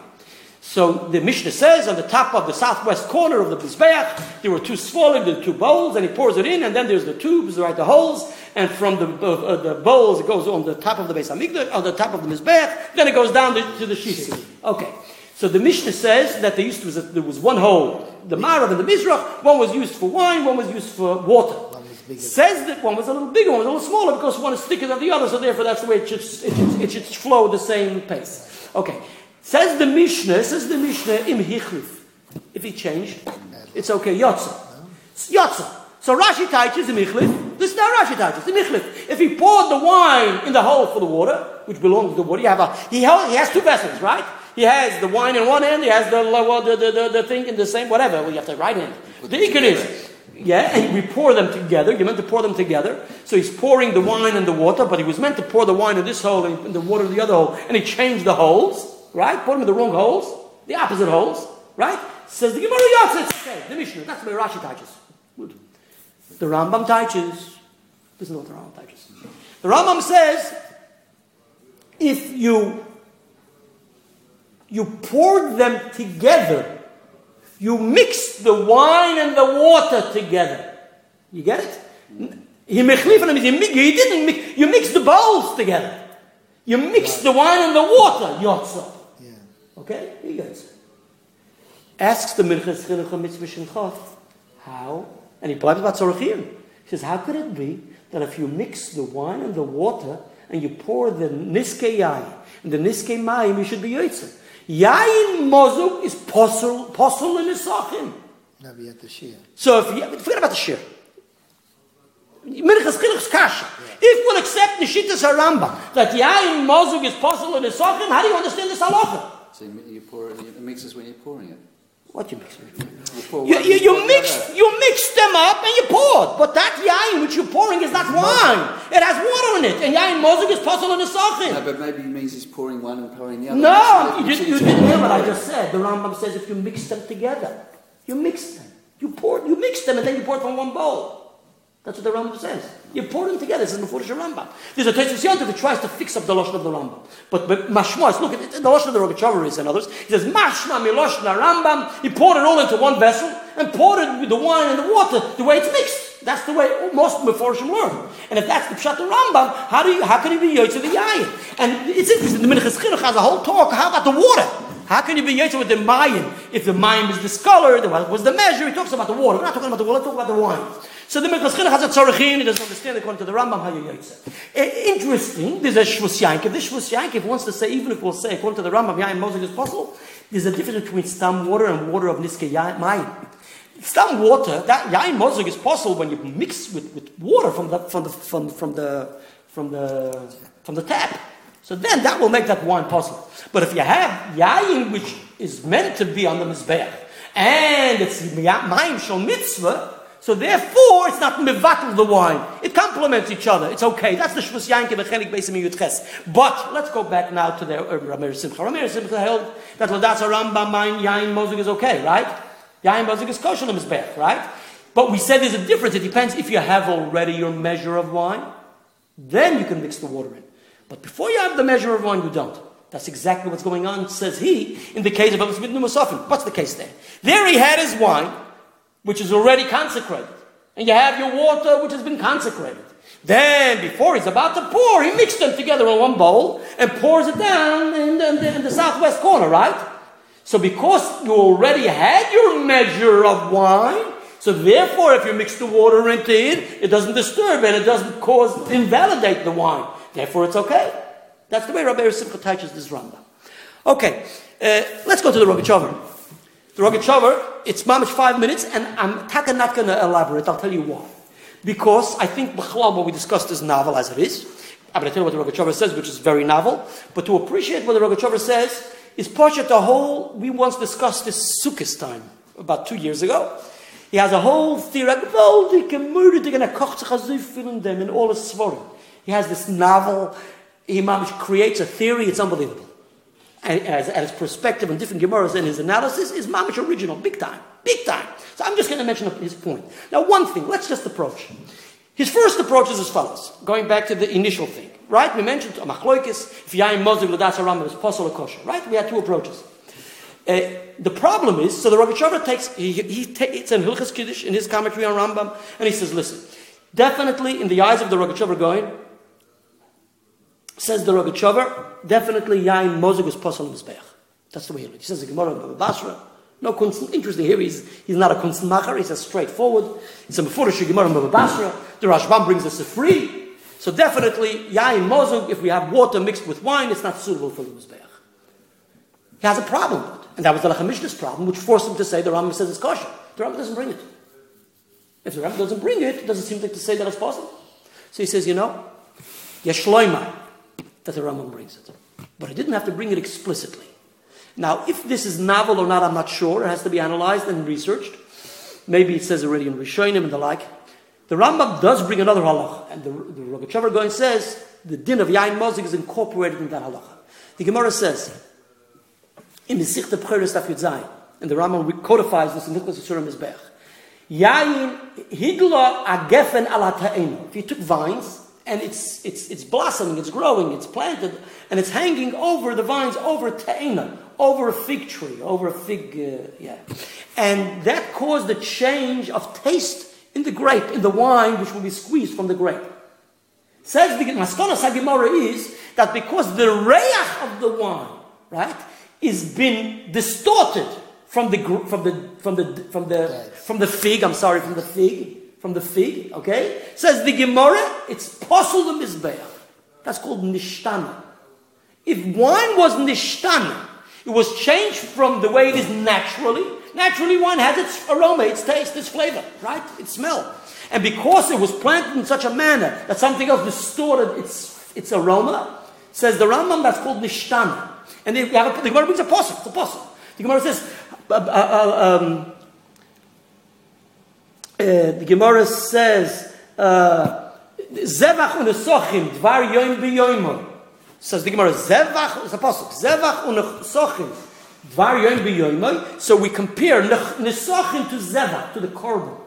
So the Mishnah says on the top of the southwest corner of the Mizbeach, there were two swollen, the two bowls, and he pours it in, and then there's the tubes, right, the holes, and from the, uh, uh, the bowls it goes on the top of the Beis Hamikdash, on the top of the Mizbeach, then it goes down to, to the Shisi. Okay. So the Mishnah says that there used to was a, there was one hole, the Marav and the Mizrach. One was used for wine, one was used for water. Says that one was a little bigger, one was a little smaller because one is thicker than the other, so therefore that's the way it should, it should, it should flow the same pace. Okay. Says the Mishnah, says the Mishnah, im hichrif. If he changed, it's okay, yotza. Yotza. So Rashi teaches the Michlif. This is now Rashi teaches the Michlif. If he poured the wine in the hole for the water, which belongs to the water, you have a, he, he has two vessels, right? He has the wine in one hand, he has the, well, the, the, the, the thing in the same, whatever. Well, you have the right hand. The is, yeah, and we pour them together. You're meant to pour them together. So he's pouring the wine and the water, but he was meant to pour the wine in this hole and the water in the other hole, and he changed the holes, right? Put them in the wrong holes, the opposite holes, right? Says the Gemara Yotze, okay. The Mishnah, that's where Rashi teaches. Good. The Rambam teaches. This is what the Rambam teaches. The Rambam says, if you you poured them together, you mixed the wine and the water together. You get it? You didn't mix, you mix the bowls together. You mix the wine and the water, yotza. Yeah. Okay? You get it. Asks the Minchas Chinuch Mitzvah how? And he bleibt about Tzorachim. He says, how could it be that if you mix the wine and the water and you pour the niske yayin and the niske mayim, you should be yotzah. Yayin mozuk is possible, possible in Nisachim. No, we had the shear. So if you, forget about the shir. Minchas Chinuch's kasha. If one accept the Nishitas Harambam that Yayin mozuk is possible in the Nisachim, how do you understand this halacha? So you, you pour it, it mixes when you're pouring it. What you mix? You, You, you, you pour the mix you mix them up and you pour. But that yain which you're pouring is not wine. It has water in it. And yain mozuk is possible in the No, but maybe it means he's pouring one and pouring the other. No, you, didn't, you didn't hear what I just said. The Rambam says if you mix them together, you mix them. You pour, you mix them and then you pour it from one bowl. That's what the Rambam says. You pour them together. This is Mefurish Rambam. There's a Tesis Yontif that tries to fix up the Lashon of the Rambam. But, but Mashma, look at the Lashon of the Rogachover is and others. He says, Mashma Miloshna Rambam. He poured it all into one vessel and poured it with the wine and the water the way it's mixed. That's the way most Meforshim learn. And if that's the Pshat of Rambam, how do you, how can you be Yotze the Yayin? And it's interesting, the Minchas Chinuch has a whole talk. How about the water? How can you be Yotze with the Mayan? If the Mayan is discolored, what was the measure? He talks about the water. We're not talking about the water, We're talking about the wine. So the Chinuch has a tzorachin, he doesn't understand according to the Rambam how you Yotze. Eh, Interesting, there's a Shvus Yankiv. This Shvus Yankiv wants to say, even if we'll say according to the Rambam, Yayin Mosek is possible, there's a difference between stam water and water of Niske Mayan. Stam water, that yain mozog is possible when you mix with, with water from the from the from, from the from the from the tap. So then that will make that wine possible. But if you have yain which is meant to be on the mizbeach and it's mayim shal mitzvah, so therefore it's not mivatel the wine. It complements each other. It's okay. That's the shvus yain kebechelik beisim yudches. But let's go back now to the uh, Rameir Simcha. Rameir Simcha held that ladas Rambam mayin yain mozog is okay, right? Yain Bazik is kosher Mizbech, right? But we said there's a difference. It depends if you have already your measure of wine, then you can mix the water in. But before you have the measure of wine, you don't. That's exactly what's going on, says he, in the case of Abbas Musafin. What's the case there? There he had his wine, which is already consecrated. And you have your water, which has been consecrated. Then, before he's about to pour, he mixed them together in one bowl and pours it down in the, in the- in the southwest corner, right? So because you already had your measure of wine, so therefore if you mix the water into it, it doesn't disturb and it doesn't cause, invalidate the wine. Therefore it's okay. That's the way Rabbi Simcha teaches this Rambam. Okay, uh, let's go to the Rogachover. The Rogachover, it's mamish five minutes and I'm not going to elaborate. I'll tell you why. Because I think what we discussed is novel as it is. I'm going to tell you what the Rogachover says, which is very novel. But to appreciate what the Rogachover says, is Parshat the whole, we once discussed this Sukkot time, about two years ago. He has a whole theory, in them, all his svarim. He has this novel, he creates a theory, it's unbelievable. And as, as perspective on different Gemaras and his analysis is mamish original, big time, big time. So I'm just going to mention his point. Now, one thing, let's just approach. His first approach is as follows, going back to the initial thing, right? We mentioned machloikis, if yayin mozig l'das haram is or kosher, right? We had two approaches. Uh, the problem is, so the Rogachover takes, he, he ta- it's in Hilchas Kiddush, in his commentary on Rambam, and he says, listen, definitely in the eyes of the Rogachover going, says the Rogachover, definitely yain mozig is possible in mizbeach. That's the way he looks. He says the Gemara Baba Basra, no constant. interesting here, he's, he's not a kunstmacher, he's a straightforward. It's a Mefurish Gemara Baba Basra, the Rashbam brings us a free. So definitely, yain mozig, if we have water mixed with wine, it's not suitable for the. He has a problem with it. And that was the Lachamishna's problem, which forced him to say the Rambam says it's kosher. The Rambam doesn't bring it. If the Rambam doesn't bring it, it doesn't seem like to say that it's possible. So he says, you know, Yeshloimai, that the Rambam brings it. But he didn't have to bring it explicitly. Now, if this is novel or not, I'm not sure. It has to be analyzed and researched. Maybe it says already in Rishonim and the like. The Rambam does bring another halach, and the, the Rogachover going says the din of Yain Mozik is incorporated in that halacha. The Gemara says in the Sicht Bcheres Daf Yud and the Rambam codifies this in Hilchos Yisurim Mizbech. Yain hidla agefen ala If you took vines and it's, it's, it's blossoming, it's growing, it's planted, and it's hanging over the vines, over ta'ina, over a fig tree, over a fig, uh, yeah. And that caused a change of taste in the grape, in the wine which will be squeezed from the grape. Says the Maskana Sagimara is that because the reach of the wine, right, is been distorted from the from the from the from the from the fig. I'm sorry, from the fig, from the fig. Okay, says the Gemara, it's possible the mizbeach. That's called nishtana. If wine was nishtana, it was changed from the way it is naturally. Naturally, wine has its aroma, its taste, its flavor, right? Its smell. And because it was planted in such a manner that something else distorted its, its aroma, says the Rambam, that's called nishtana. And they have a, the Gemara brings a posuk, it's a. The Gemara says, uh, uh, uh um, uh, the Gemara says, uh, Zevach unesochim, dvar yoim biyoimon. Says the Gemara, Zevach, it's a posuk, Zevach unesochim, dvar yoim biyoimon. So we compare nesochim to Zevach, to the korban.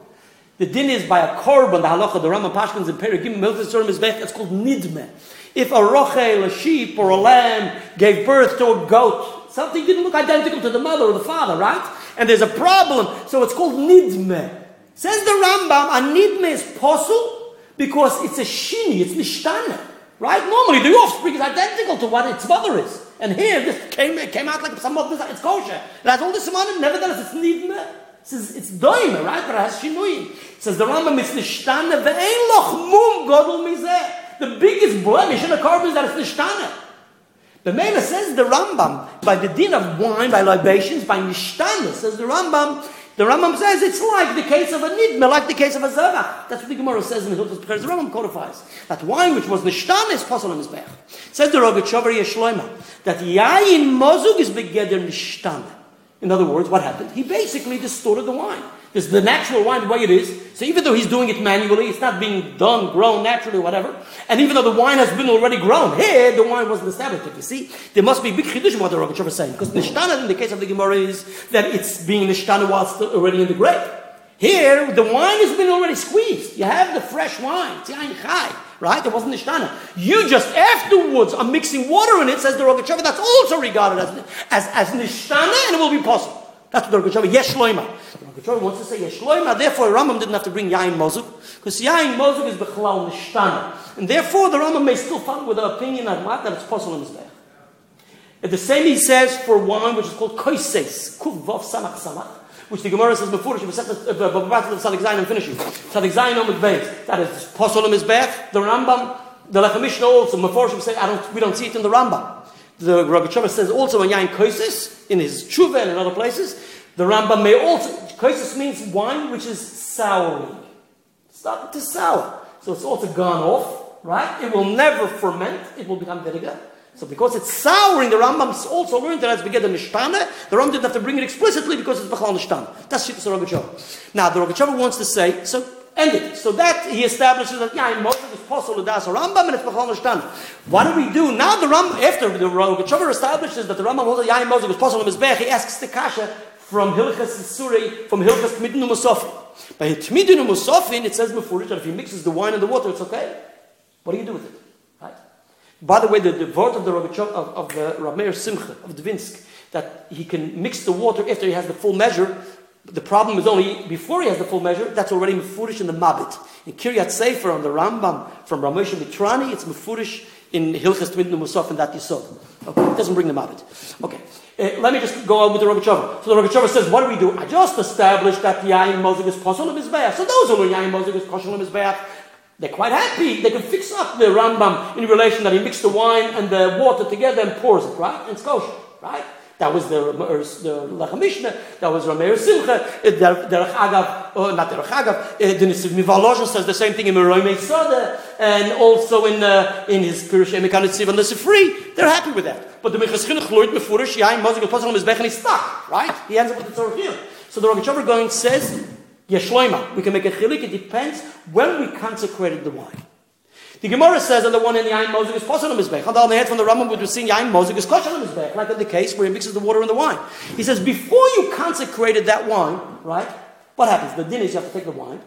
The din is by a korban, the halacha, the Rambam Pashkins and Perigim, Milchus Surim is it's called nidme. If a rochel, a sheep or a lamb gave birth to a goat, something didn't look identical to the mother or the father, right? And there's a problem, so it's called nidme. Says the Rambam, a nidme is possible because it's a shini, it's nishtana, right? Normally the offspring is identical to what its mother is. And here, this came, came out like some of this, it's kosher. It has all this amount, nevertheless it's nidme. Says it's doime, right? But it has shinui. Says the Rambam is nishtana ve'ein loch mum godol mizeh. The biggest blemish in the korban is that it's nishtana. The Mela says the Rambam by the din of wine, by libations, by nishtana. Says the Rambam. The Rambam says it's like the case of a nidme, like the case of a zavach. That's what the Gemara says in the Hilchos because the Rambam codifies that wine which was nishtana is possible his bech. Says the Rogachover Yeshloima that yayin mozug is begeder nishtana. In other words, what happened? He basically distorted the wine. Is the natural wine, the way it is. So even though he's doing it manually, it's not being done, grown naturally, whatever. And even though the wine has been already grown, here the wine wasn't established. You see, there must be big chiddush what the Rogachover is saying. Because nishtana in the case of the Gemara is that it's being nishtana while still already in the grape. Here, the wine has been already squeezed. You have the fresh wine. It's yain chai. Right? It wasn't nishtana. You just afterwards are mixing water in it, says the Rogachover. That's also regarded as, as, as nishtana and it will be possible. That's what the Rogachover, yesh loima. The Rogachover wants to say yesh loima, therefore Rambam didn't have to bring yain mozuk, because yain mozuk is bechalal nishtana. And therefore the Rambam may still follow with the opinion that what? That it's possible in this And the same he says for wine which is called koises, kuv vav samach samach which the Gemara says before she set the Tzadik Zayin and finishing. Tzadik Zayin on Beis. That is Posolim is back. The Rambam, the Lechem Mishnah also, Meforshim say, I don't, we don't see it in the Rambam. The Shema says also in Yain Koisis, in his Tshuva and in other places, the Rambam may also, Koisis means wine which is souring. Starting to sour. So it's also gone off, right? It will never ferment, it will become vinegar. So because it's souring, the Rambam also learned that as we get the Nishtana, the Rambam didn't have to bring it explicitly because it's Bechal Nishtana. That's Shittas Rogachover. Now, the Rogachover wants to say, so end it. So that he establishes that, yeah, in Moshe is possible das Rambam and it's Bechal Nishtana. What do we do? Now the Rambam, after the Rogachover establishes that the Rambam holds yeah, in Moshe was possible Mizbech, he asks the Kasha from Hilchas Suri, from Hilchas Tmidin Musafin. By Tmidin Musafin, it says before that if he mixes the wine and the water, it's okay. What do you do with it? Right. By the way, the, the word of the of, of the Rameir Simcha of Dvinsk that he can mix the water after he has the full measure. The problem is only before he has the full measure. That's already mefurish in the Mabit. In Kiryat Sefer on the Rambam from Ramesh Mitrani, it's mefurish in Hilchas Tmid Musaf and that Yisod. Okay, it doesn't bring the Mabit. Okay, uh, let me just go on with the Rogachover. So the Rogachover says, what do we do? I just established that the Yain Mozig is Posol So those who are Yain Mozig is Kosher Mizbeach, they're quite happy. They can fix up the Rambam in relation that he mixed the wine and the water together and pours it, right? And it's kosher, right? That was the the Mishnah. That was Rameir Simcha. Derech Agav, oh, not Derech Agav. The Nisiv Mivalosha says the same thing in Meroimei Sada, and also in uh, in his Pirush Emikan Nisiv and the Sifri. They're happy with that. But the Minchas Chinuch Lord Mefurish Yain Mozik Pasal Mizbech and he's stuck. Right? He ends up with the Torah here. So the Rogachover going says Yeshloima. We can make a chilik. It depends when we consecrated the wine. The Gemara says that the one in the Yain Mosik is possible on Mizbech. On the other hand, from the Rambam, we're seeing Yain Mosik is kosher on like in the case where he mixes the water and the wine. He says, before you consecrated that wine, right, what happens? The din is you have to take the wine,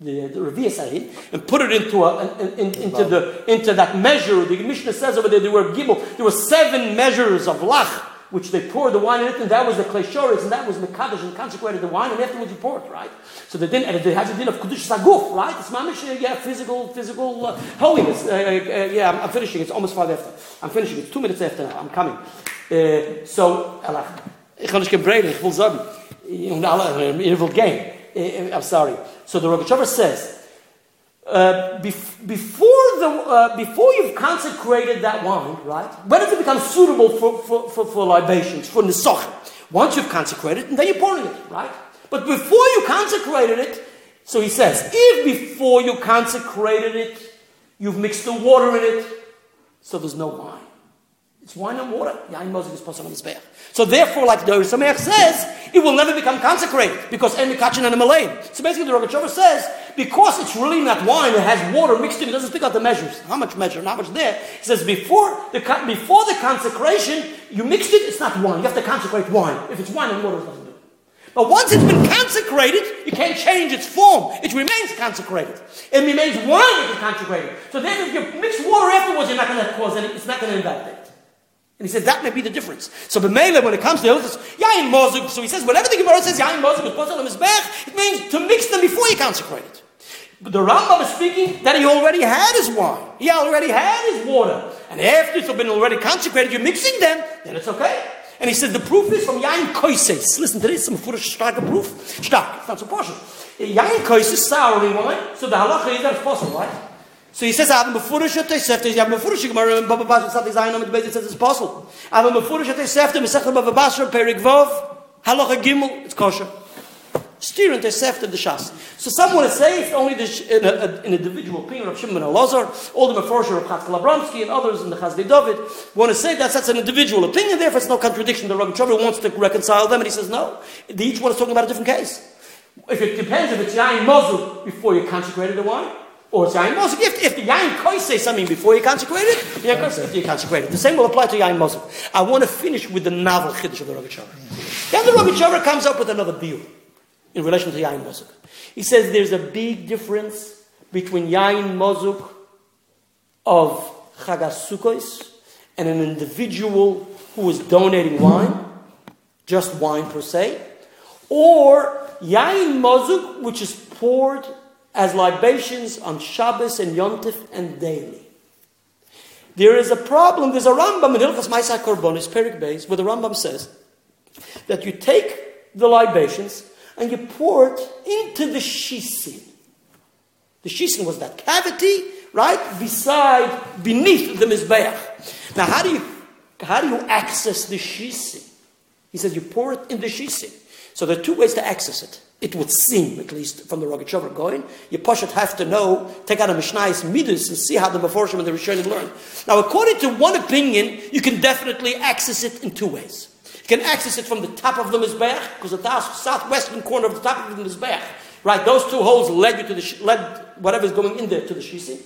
the, the Reviya and put it into, a, in, into, the, into that measure. The Mishnah says over there, there were gibel, there were seven measures of lach, which they poured the wine in it, and that was the kleshoris, and that was mekadosh, and consecrated the wine, and afterwards you pour right? So the din, and it has a din of kudush saguf, right? It's mamish, uh, yeah, physical, physical uh, holiness. Uh, uh, yeah, I'm, I'm, finishing. It's almost five after. I'm finishing. It's two minutes after now. I'm coming. Uh, so, ich kann nicht gebreiden, ich will sagen, und alle, wollt gehen. I'm sorry. So the Rogachover says, uh, before, the, uh, before you've consecrated that wine, right? When does it become suitable for, for, for, for libations, for nisachim? Once you've consecrated, it, and then you're pouring it, right? But before you consecrated it, so he says, if before you consecrated it, you've mixed the water in it, so there's no wine. It's wine and water. Yain Mosik is possible on the So therefore, like the Sameach says, it will never become consecrated because Emi Kachin and Malayin. So basically, the Rogachover says, because it's really not wine, it has water mixed in, it doesn't speak out the measures. How much measure, how much there. He says, before the, before the consecration, you mixed it, it's not wine. You have to consecrate wine. If it's wine and water, doesn't do. But once it's been consecrated, you can't change its form. It remains consecrated. It remains wine it's consecrated. So then if you mix water afterwards, you're not going to cause any, it's not going to invalidate. And he said that may be the difference. So B'meila, when it comes to Hilchas, Yain Mozug, so he says, whenever the Gemara says Yain Mozug is Mizbech, it means to mix them before you consecrate it. But the Rambam is speaking that he already had his wine. He already had his water. And after it's been already consecrated, you're mixing them, then it's okay. And he said the proof is from Yain Koises. Listen to this, some foolish stark proof. Stark, it's not so partial. Yain Koises, souring wine, so the halacha is that it's possible, right? So he says, I have a Mefurish Tesefta, you have Mefurish Gemara, and Baba Basra Sati Zayin, and the says it's possible. I have a Mefurish Tesefta, Mesechta Baba Basra, Perik Vov, Halacha Gimel, it's kosher. Steer and Tesefta, the Shas. So some want to say it's only the, in a, an individual opinion of Shimon Elazar, all the Mefurish of Chatzkel Abramsky, and others in the Chasdei David want to say that's, that's an individual opinion, therefore it's no contradiction. The Rogachover wants to reconcile them, and he says no. Each one is talking about a different case. If it depends if it's Yain Mozu before you consecrated the wine, or it's Yain Mosik. If, if the Yain Koi says something before you consecrate it, Yain Koi after you consecrate it. The same will apply to Yain Mosik. I want to finish with the novel Chiddush of the Rogachover. Then the Rogachover comes up with another deal in relation to Yain Mosik. He says there's a big difference between Yain Mosuk of Chagas and an individual who is donating wine, just wine per se, or Yain Mozuk, which is poured as libations on Shabbos and Yontif and daily. There is a problem, there's a Rambam in Hilchas Maisa Korbonis, Perik Beis, where the Rambam says that you take the libations and you pour it into the shisin. The shisin was that cavity, right, beside, beneath the Mizbeach. Now, how do you, how do you access the shisin? He says you pour it in the shisin. So there are two ways to access it. It would seem, at least from the Rogachover going, you Pashat have to know, take out a Mishnah's Midas and see how the Meforshim and the Rishonim learn. Now, according to one opinion, you can definitely access it in two ways. You can access it from the top of the Mizbeach, because the southwestern corner of the top of the Mizbeach, right, those two holes led you to the, led whatever's going in there to the Shisi.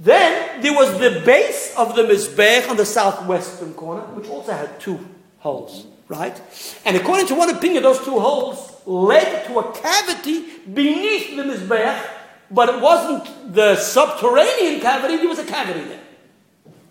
Then there was the base of the Mizbeach on the southwestern corner, which also had two holes right? And according to one opinion, those two holes led to a cavity beneath the Mizbeach, but it wasn't the subterranean cavity, there was a cavity there.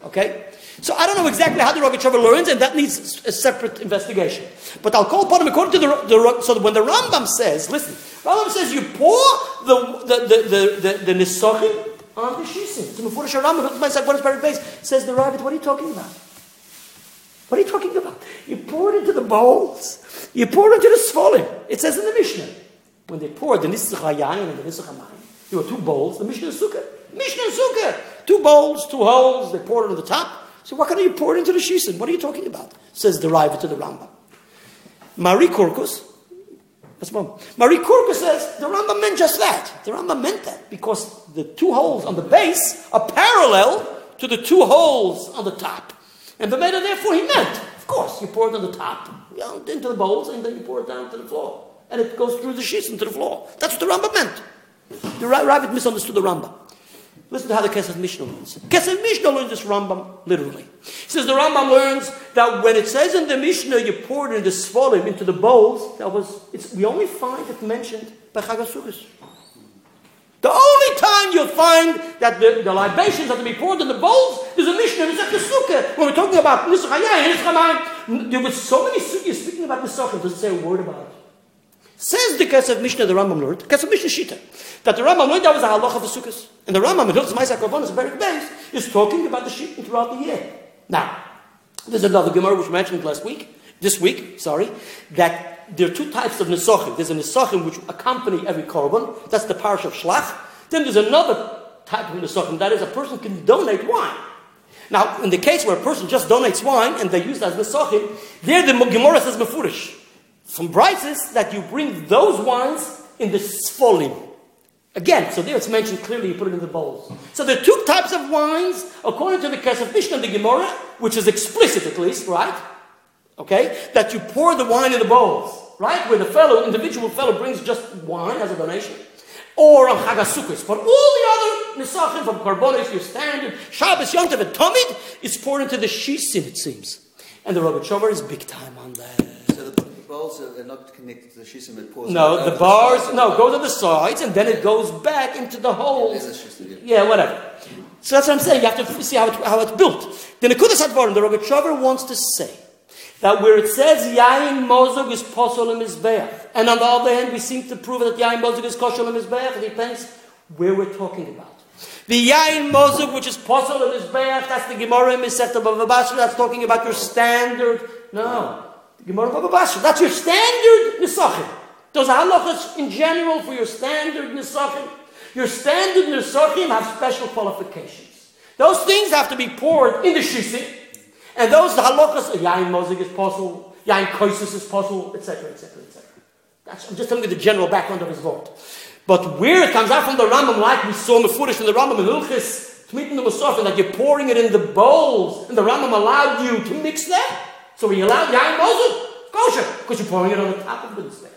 Okay? So I don't know exactly how the Rogachover learns, and that needs a separate investigation. But I'll call upon him according to the, the so when the Rambam says, listen, Rambam says you pour the the the the, the, the nisochim on the shisim. So before the Rambam, is very base says the Raavad, what are you talking about? What are you talking about? You pour it into the bowls. You pour it into the svolim. It says in the Mishnah. When they poured the Nisach HaYayin and the Nisach there were two bowls. The Mishnah is Sukkah. Mishnah is Sukkah. Two bowls, two holes. They poured it on the top. So what can you pour it into the shisin? What are you talking about? Says the Riva to the Rambam. Mahari Korkus, that's one. Mahari Korkus says the Rambam meant just that. The Rambam meant that because the two holes on the base are parallel to the two holes on the top. And the matter, therefore, he meant, of course, you pour it on the top, into the bowls, and then you pour it down to the floor. And it goes through the sheets into the floor. That's what the Rambam meant. The Raavad misunderstood the Rambam. Listen to how the Kesef Mishnah learns. Kesef Mishnah learns this Rambam literally. He says the Rambam learns that when it says in the Mishnah you pour it in the svolim, into the bowls, that was, we only find it mentioned by Chagasukas. The only time you'll find that the, the libations are to be poured in the bowls is a Mishnah in the Sukkah. When we're talking about Nisach there was so many Sukkahs speaking about Nisach, doesn't say a word about it. Says the Kesef Mishnah, the Rambam learned, Kesef Mishnah Shita, that the Rambam learned that was a halacha of the Sukkahs. And the Rambam in Hilchas Ma'aseh Karbonis, very base, is talking about the Shita throughout the year. Now, there's another Gemara which mentioned last week, this week, sorry, that there are two types of Nesachim. There's a Nesachim which accompany every Korban, that's the parish of Shlach. Then there's another type of Nesachim, that is a person can donate wine. Now, in the case where a person just donates wine and they use that as Nesachim, there the Gemara says Mefurish some brises that you bring those wines in the sfolim. Again, so there it's mentioned clearly, you put it in the bowls. So there are two types of wines, according to the Kesef Mishnah and the Gemara, which is explicit at least, right? Okay? That you pour the wine in the bowls, right? Where the fellow, individual fellow brings just wine as a donation. Or on Chagasukis. But all the other Nisachim from Karbonis, your standard, Shabbos, Yom Tov, and Tomid, is poured into the Shisin, it seems. And the Rogachover is big time on that So the bowls are not connected to the shisim, it pours No, the bars, no, go to the sides and then it goes back into the holes. Yeah, yeah, whatever. So that's what I'm saying. You have to see how, it, how it's built. Then the Nekudas Advarim, the Rogachover wants to say that where it says Yain Mozog is Posol Mizbeach, and on the other hand, we seem to prove that Yain Mozog is Kosher Mizbeach, it depends where we're talking about. The Yain Mozog, which is Posol Mizbeach, that's the Gemara in Miseta Bava that's talking about your standard. No. the Gemara Basra. That's your standard Nisachim. Those halachas in general for your standard Nisachim. Your standard Nisachim have special qualifications. Those things have to be poured in the Shisi. And those halachas, Yain Mozig is possible, Yain Koisus is possible, etc., etc., etc. I'm just telling you the general background of his vote. But where it comes out from the Rambam, like we saw in the Furish in the Rambam in Hilchis, Tmitin the Musafin, that you're pouring it in the bowls, and the Rambam allowed you to mix that. So we allowed yain mozul, kosher, because you're pouring it on the top of the mizbech.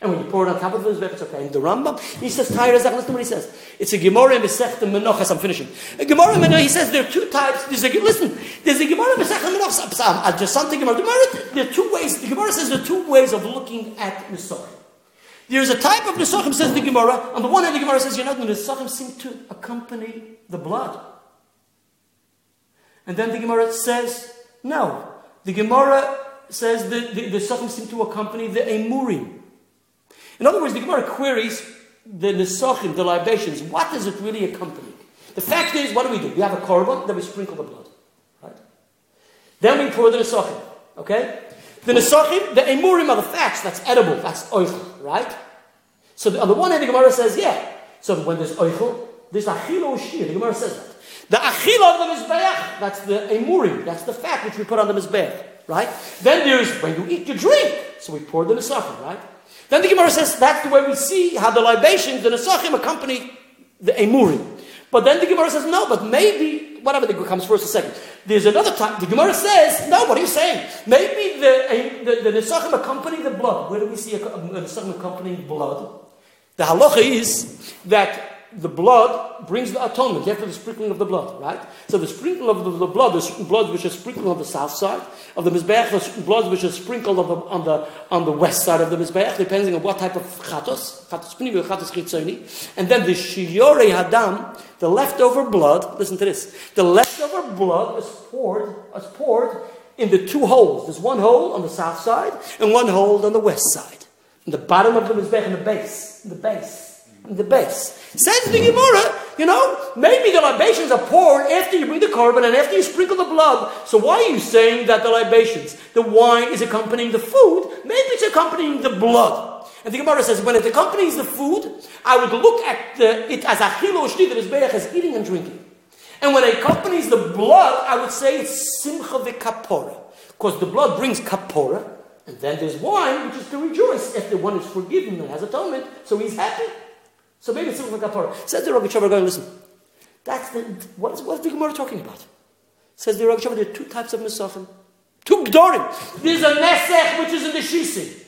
And when you pour it on top of the mizbech, it's okay. And the Rambam, he says, Tyra Zach, listen to what he says. It's a Gemara Mesech Menochas, I'm finishing. A Gemara Menochas, he says there are two types. There's a, listen, there's a Gemara Mesech Menochas, uh, just something Gemara. There are two ways, the Gemara says there are two ways of looking at Nisachim. There's a type of Nisachim, says the Gemara. On the one hand, the Gemara says, you know, the Nisachim seem to accompany the blood. And then the Gemara says, no. The Gemara says the, the Sachim seem to accompany the Emurim. In other words, the Gemara queries the Nesachim, the libations. What does it really accompany? The fact is, what do we do? We have a korban, then we sprinkle the blood. Right? Then we pour the Nesachim. Okay? The Nesachim, the Emurim are the fats. That's edible. That's oichel. Right? So the, on the one hand, the Gemara says, yeah. So when there's oichel, there's achilo shir. The Gemara says that. The achila of the mizbeach, that's the emurim, that's the fat which we put on the mizbeach, right? Then there's when you eat, you drink. So we pour the nesachim, right? Then the Gemara says that's the way we see how the libations, the nesachim accompany the emurim. But then the Gemara says no, but maybe whatever the comes first or second. There's another time the Gemara says no. What are you saying? Maybe the the, the nesachim accompany the blood. Where do we see a, a, a nesachim accompanying blood? The halacha is that the blood brings the atonement after the sprinkling of the blood, right? So the sprinkling of the, blood, the blood, certain bloods which is sprinkled on the south side of the mizbeach, certain bloods which is sprinkled on the, on the, on the west side of the mizbeach, depending on what type of chatos, chatos pnimi or chatos chitzoni. And then the shiyorei hadam, the leftover blood, listen to this, the leftover blood is poured, is poured in the two holes. There's one hole on the south side and one hole on the west side. In the bottom of the mizbeach, in the base, in the base the base. Says the Gemara, you know, maybe the libations are poured after you bring the carbon and after you sprinkle the blood. So why are you saying that the libations, the wine is accompanying the food? Maybe it's accompanying the blood. And the Gemara says, when it accompanies the food, I would look at the, it as a chiloshti that is as eating and drinking. And when it accompanies the blood, I would say it's simcha v'kapora. Because the blood brings kapora, and then there's wine, which is to rejoice if the one is forgiven and has atonement, so he's happy. So maybe it's simcha v'kapora. Says the Rogachover, going, listen, that's the, what is, what is the Gemara talking about? Says the Rogachover, there are two types of Mesachim. Two Gdorim. There's a Nesech, which is in the Shisin.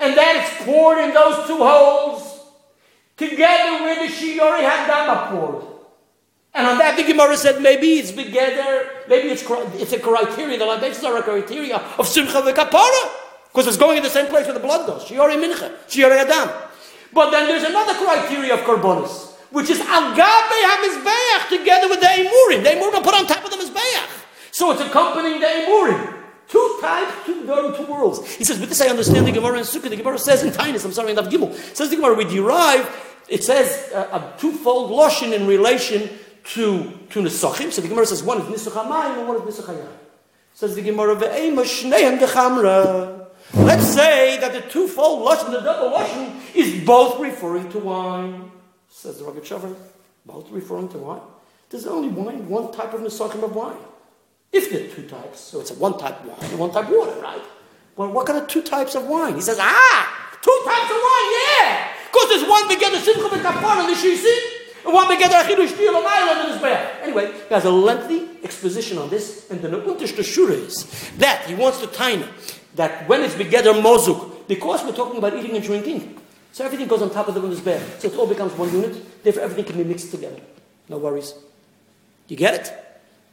And that is poured in those two holes, together with the Shiori Hadama poured. And on that, the Gemara said maybe it's together, maybe it's, it's a criteria, the Lambeches are a criteria of Simcha the Kapara, because it's going in the same place where the blood goes. Shiori Mincha, Shiori Adam. But then there's another criteria of Karbonis, which is Agabe HaMizbeach together with the Emurim. The Emurim are put on top of the Mizbeach. So it's accompanying the Emurim. Two types, two, two worlds. He says, with this I understand the Gemara and Sukkah. The Gemara says in Tainus, I'm sorry, in Gimel, says the Gemara, we derive, it says uh, a twofold Loshin in relation to, to Nesachim. So the Gemara says one is Nisach and one is Nisach. Says the Gemara, Ve'ema Dechamra. Let's say that the twofold Lashon, the double Lashon, is both referring to wine. Says the Rogachover, both referring to wine. There's only wine, one type of Nesachim of wine. If there are two types, so it's a one type wine and one type water, right? Well, what kind of two types of wine? He says, ah, two types of wine, yeah! Because there's one together, Simcha and Kapar and the and one together, Achidush Tiyel and the. Anyway, he has a lengthy exposition on this, and the Neuntish Shura is that he wants to tiny that when it's together Mozuk, because we're talking about eating and drinking, so everything goes on top of the Mizbeach. So it all becomes one unit, therefore everything can be mixed together. No worries. You get it?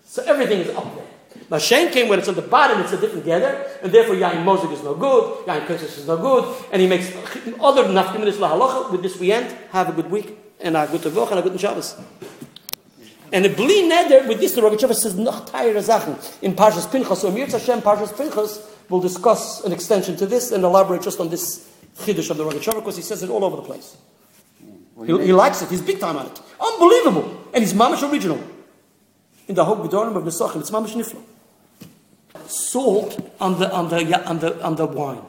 So everything is up there. Now Mashen came when it's on the bottom, it's a different gather, and therefore Yain Mozig is no good, Yain Kirsis is no good, and he makes other nafkiminis lahalacha. With this we end. Have a good week, and a good Tavoch, and a good Shabbos. And the Bli Neder, with this the Rogachover says noch tire Sachen in Parshas Pinchas. So Mirz Hashem, Parshas Pinchas, will discuss an extension to this and elaborate just on this Chiddush of the Rogachover, because he says it all over the place. He, he likes it, he's big time on it. Unbelievable! And he's mamish original in the Hog Gedorim of Nesachim. It's mamish nifla. Salt on the, on, the, on, the, on the wine,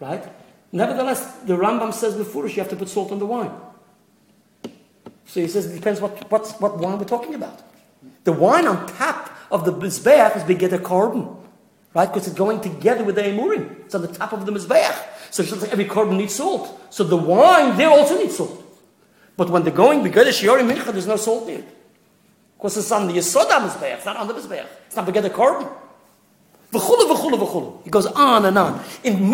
right? Nevertheless, the Rambam says before you have to put salt on the wine. So he says it depends what, what, what wine we're talking about. The wine on top of the Mizbeach is Begeder carbon, right? Because it's going together with the Emurim. It's on the top of the Mizbeach. So like every Korban needs salt. So the wine there also needs salt. But when they're going Begeder Shiori Mincha, there's no salt in it. Because it's on the Yesoda Mizbeach, it's not on the Mizbeach. It's not Begeder Korban. V'chulu, v'chulu, v'chulu. He goes on and on. In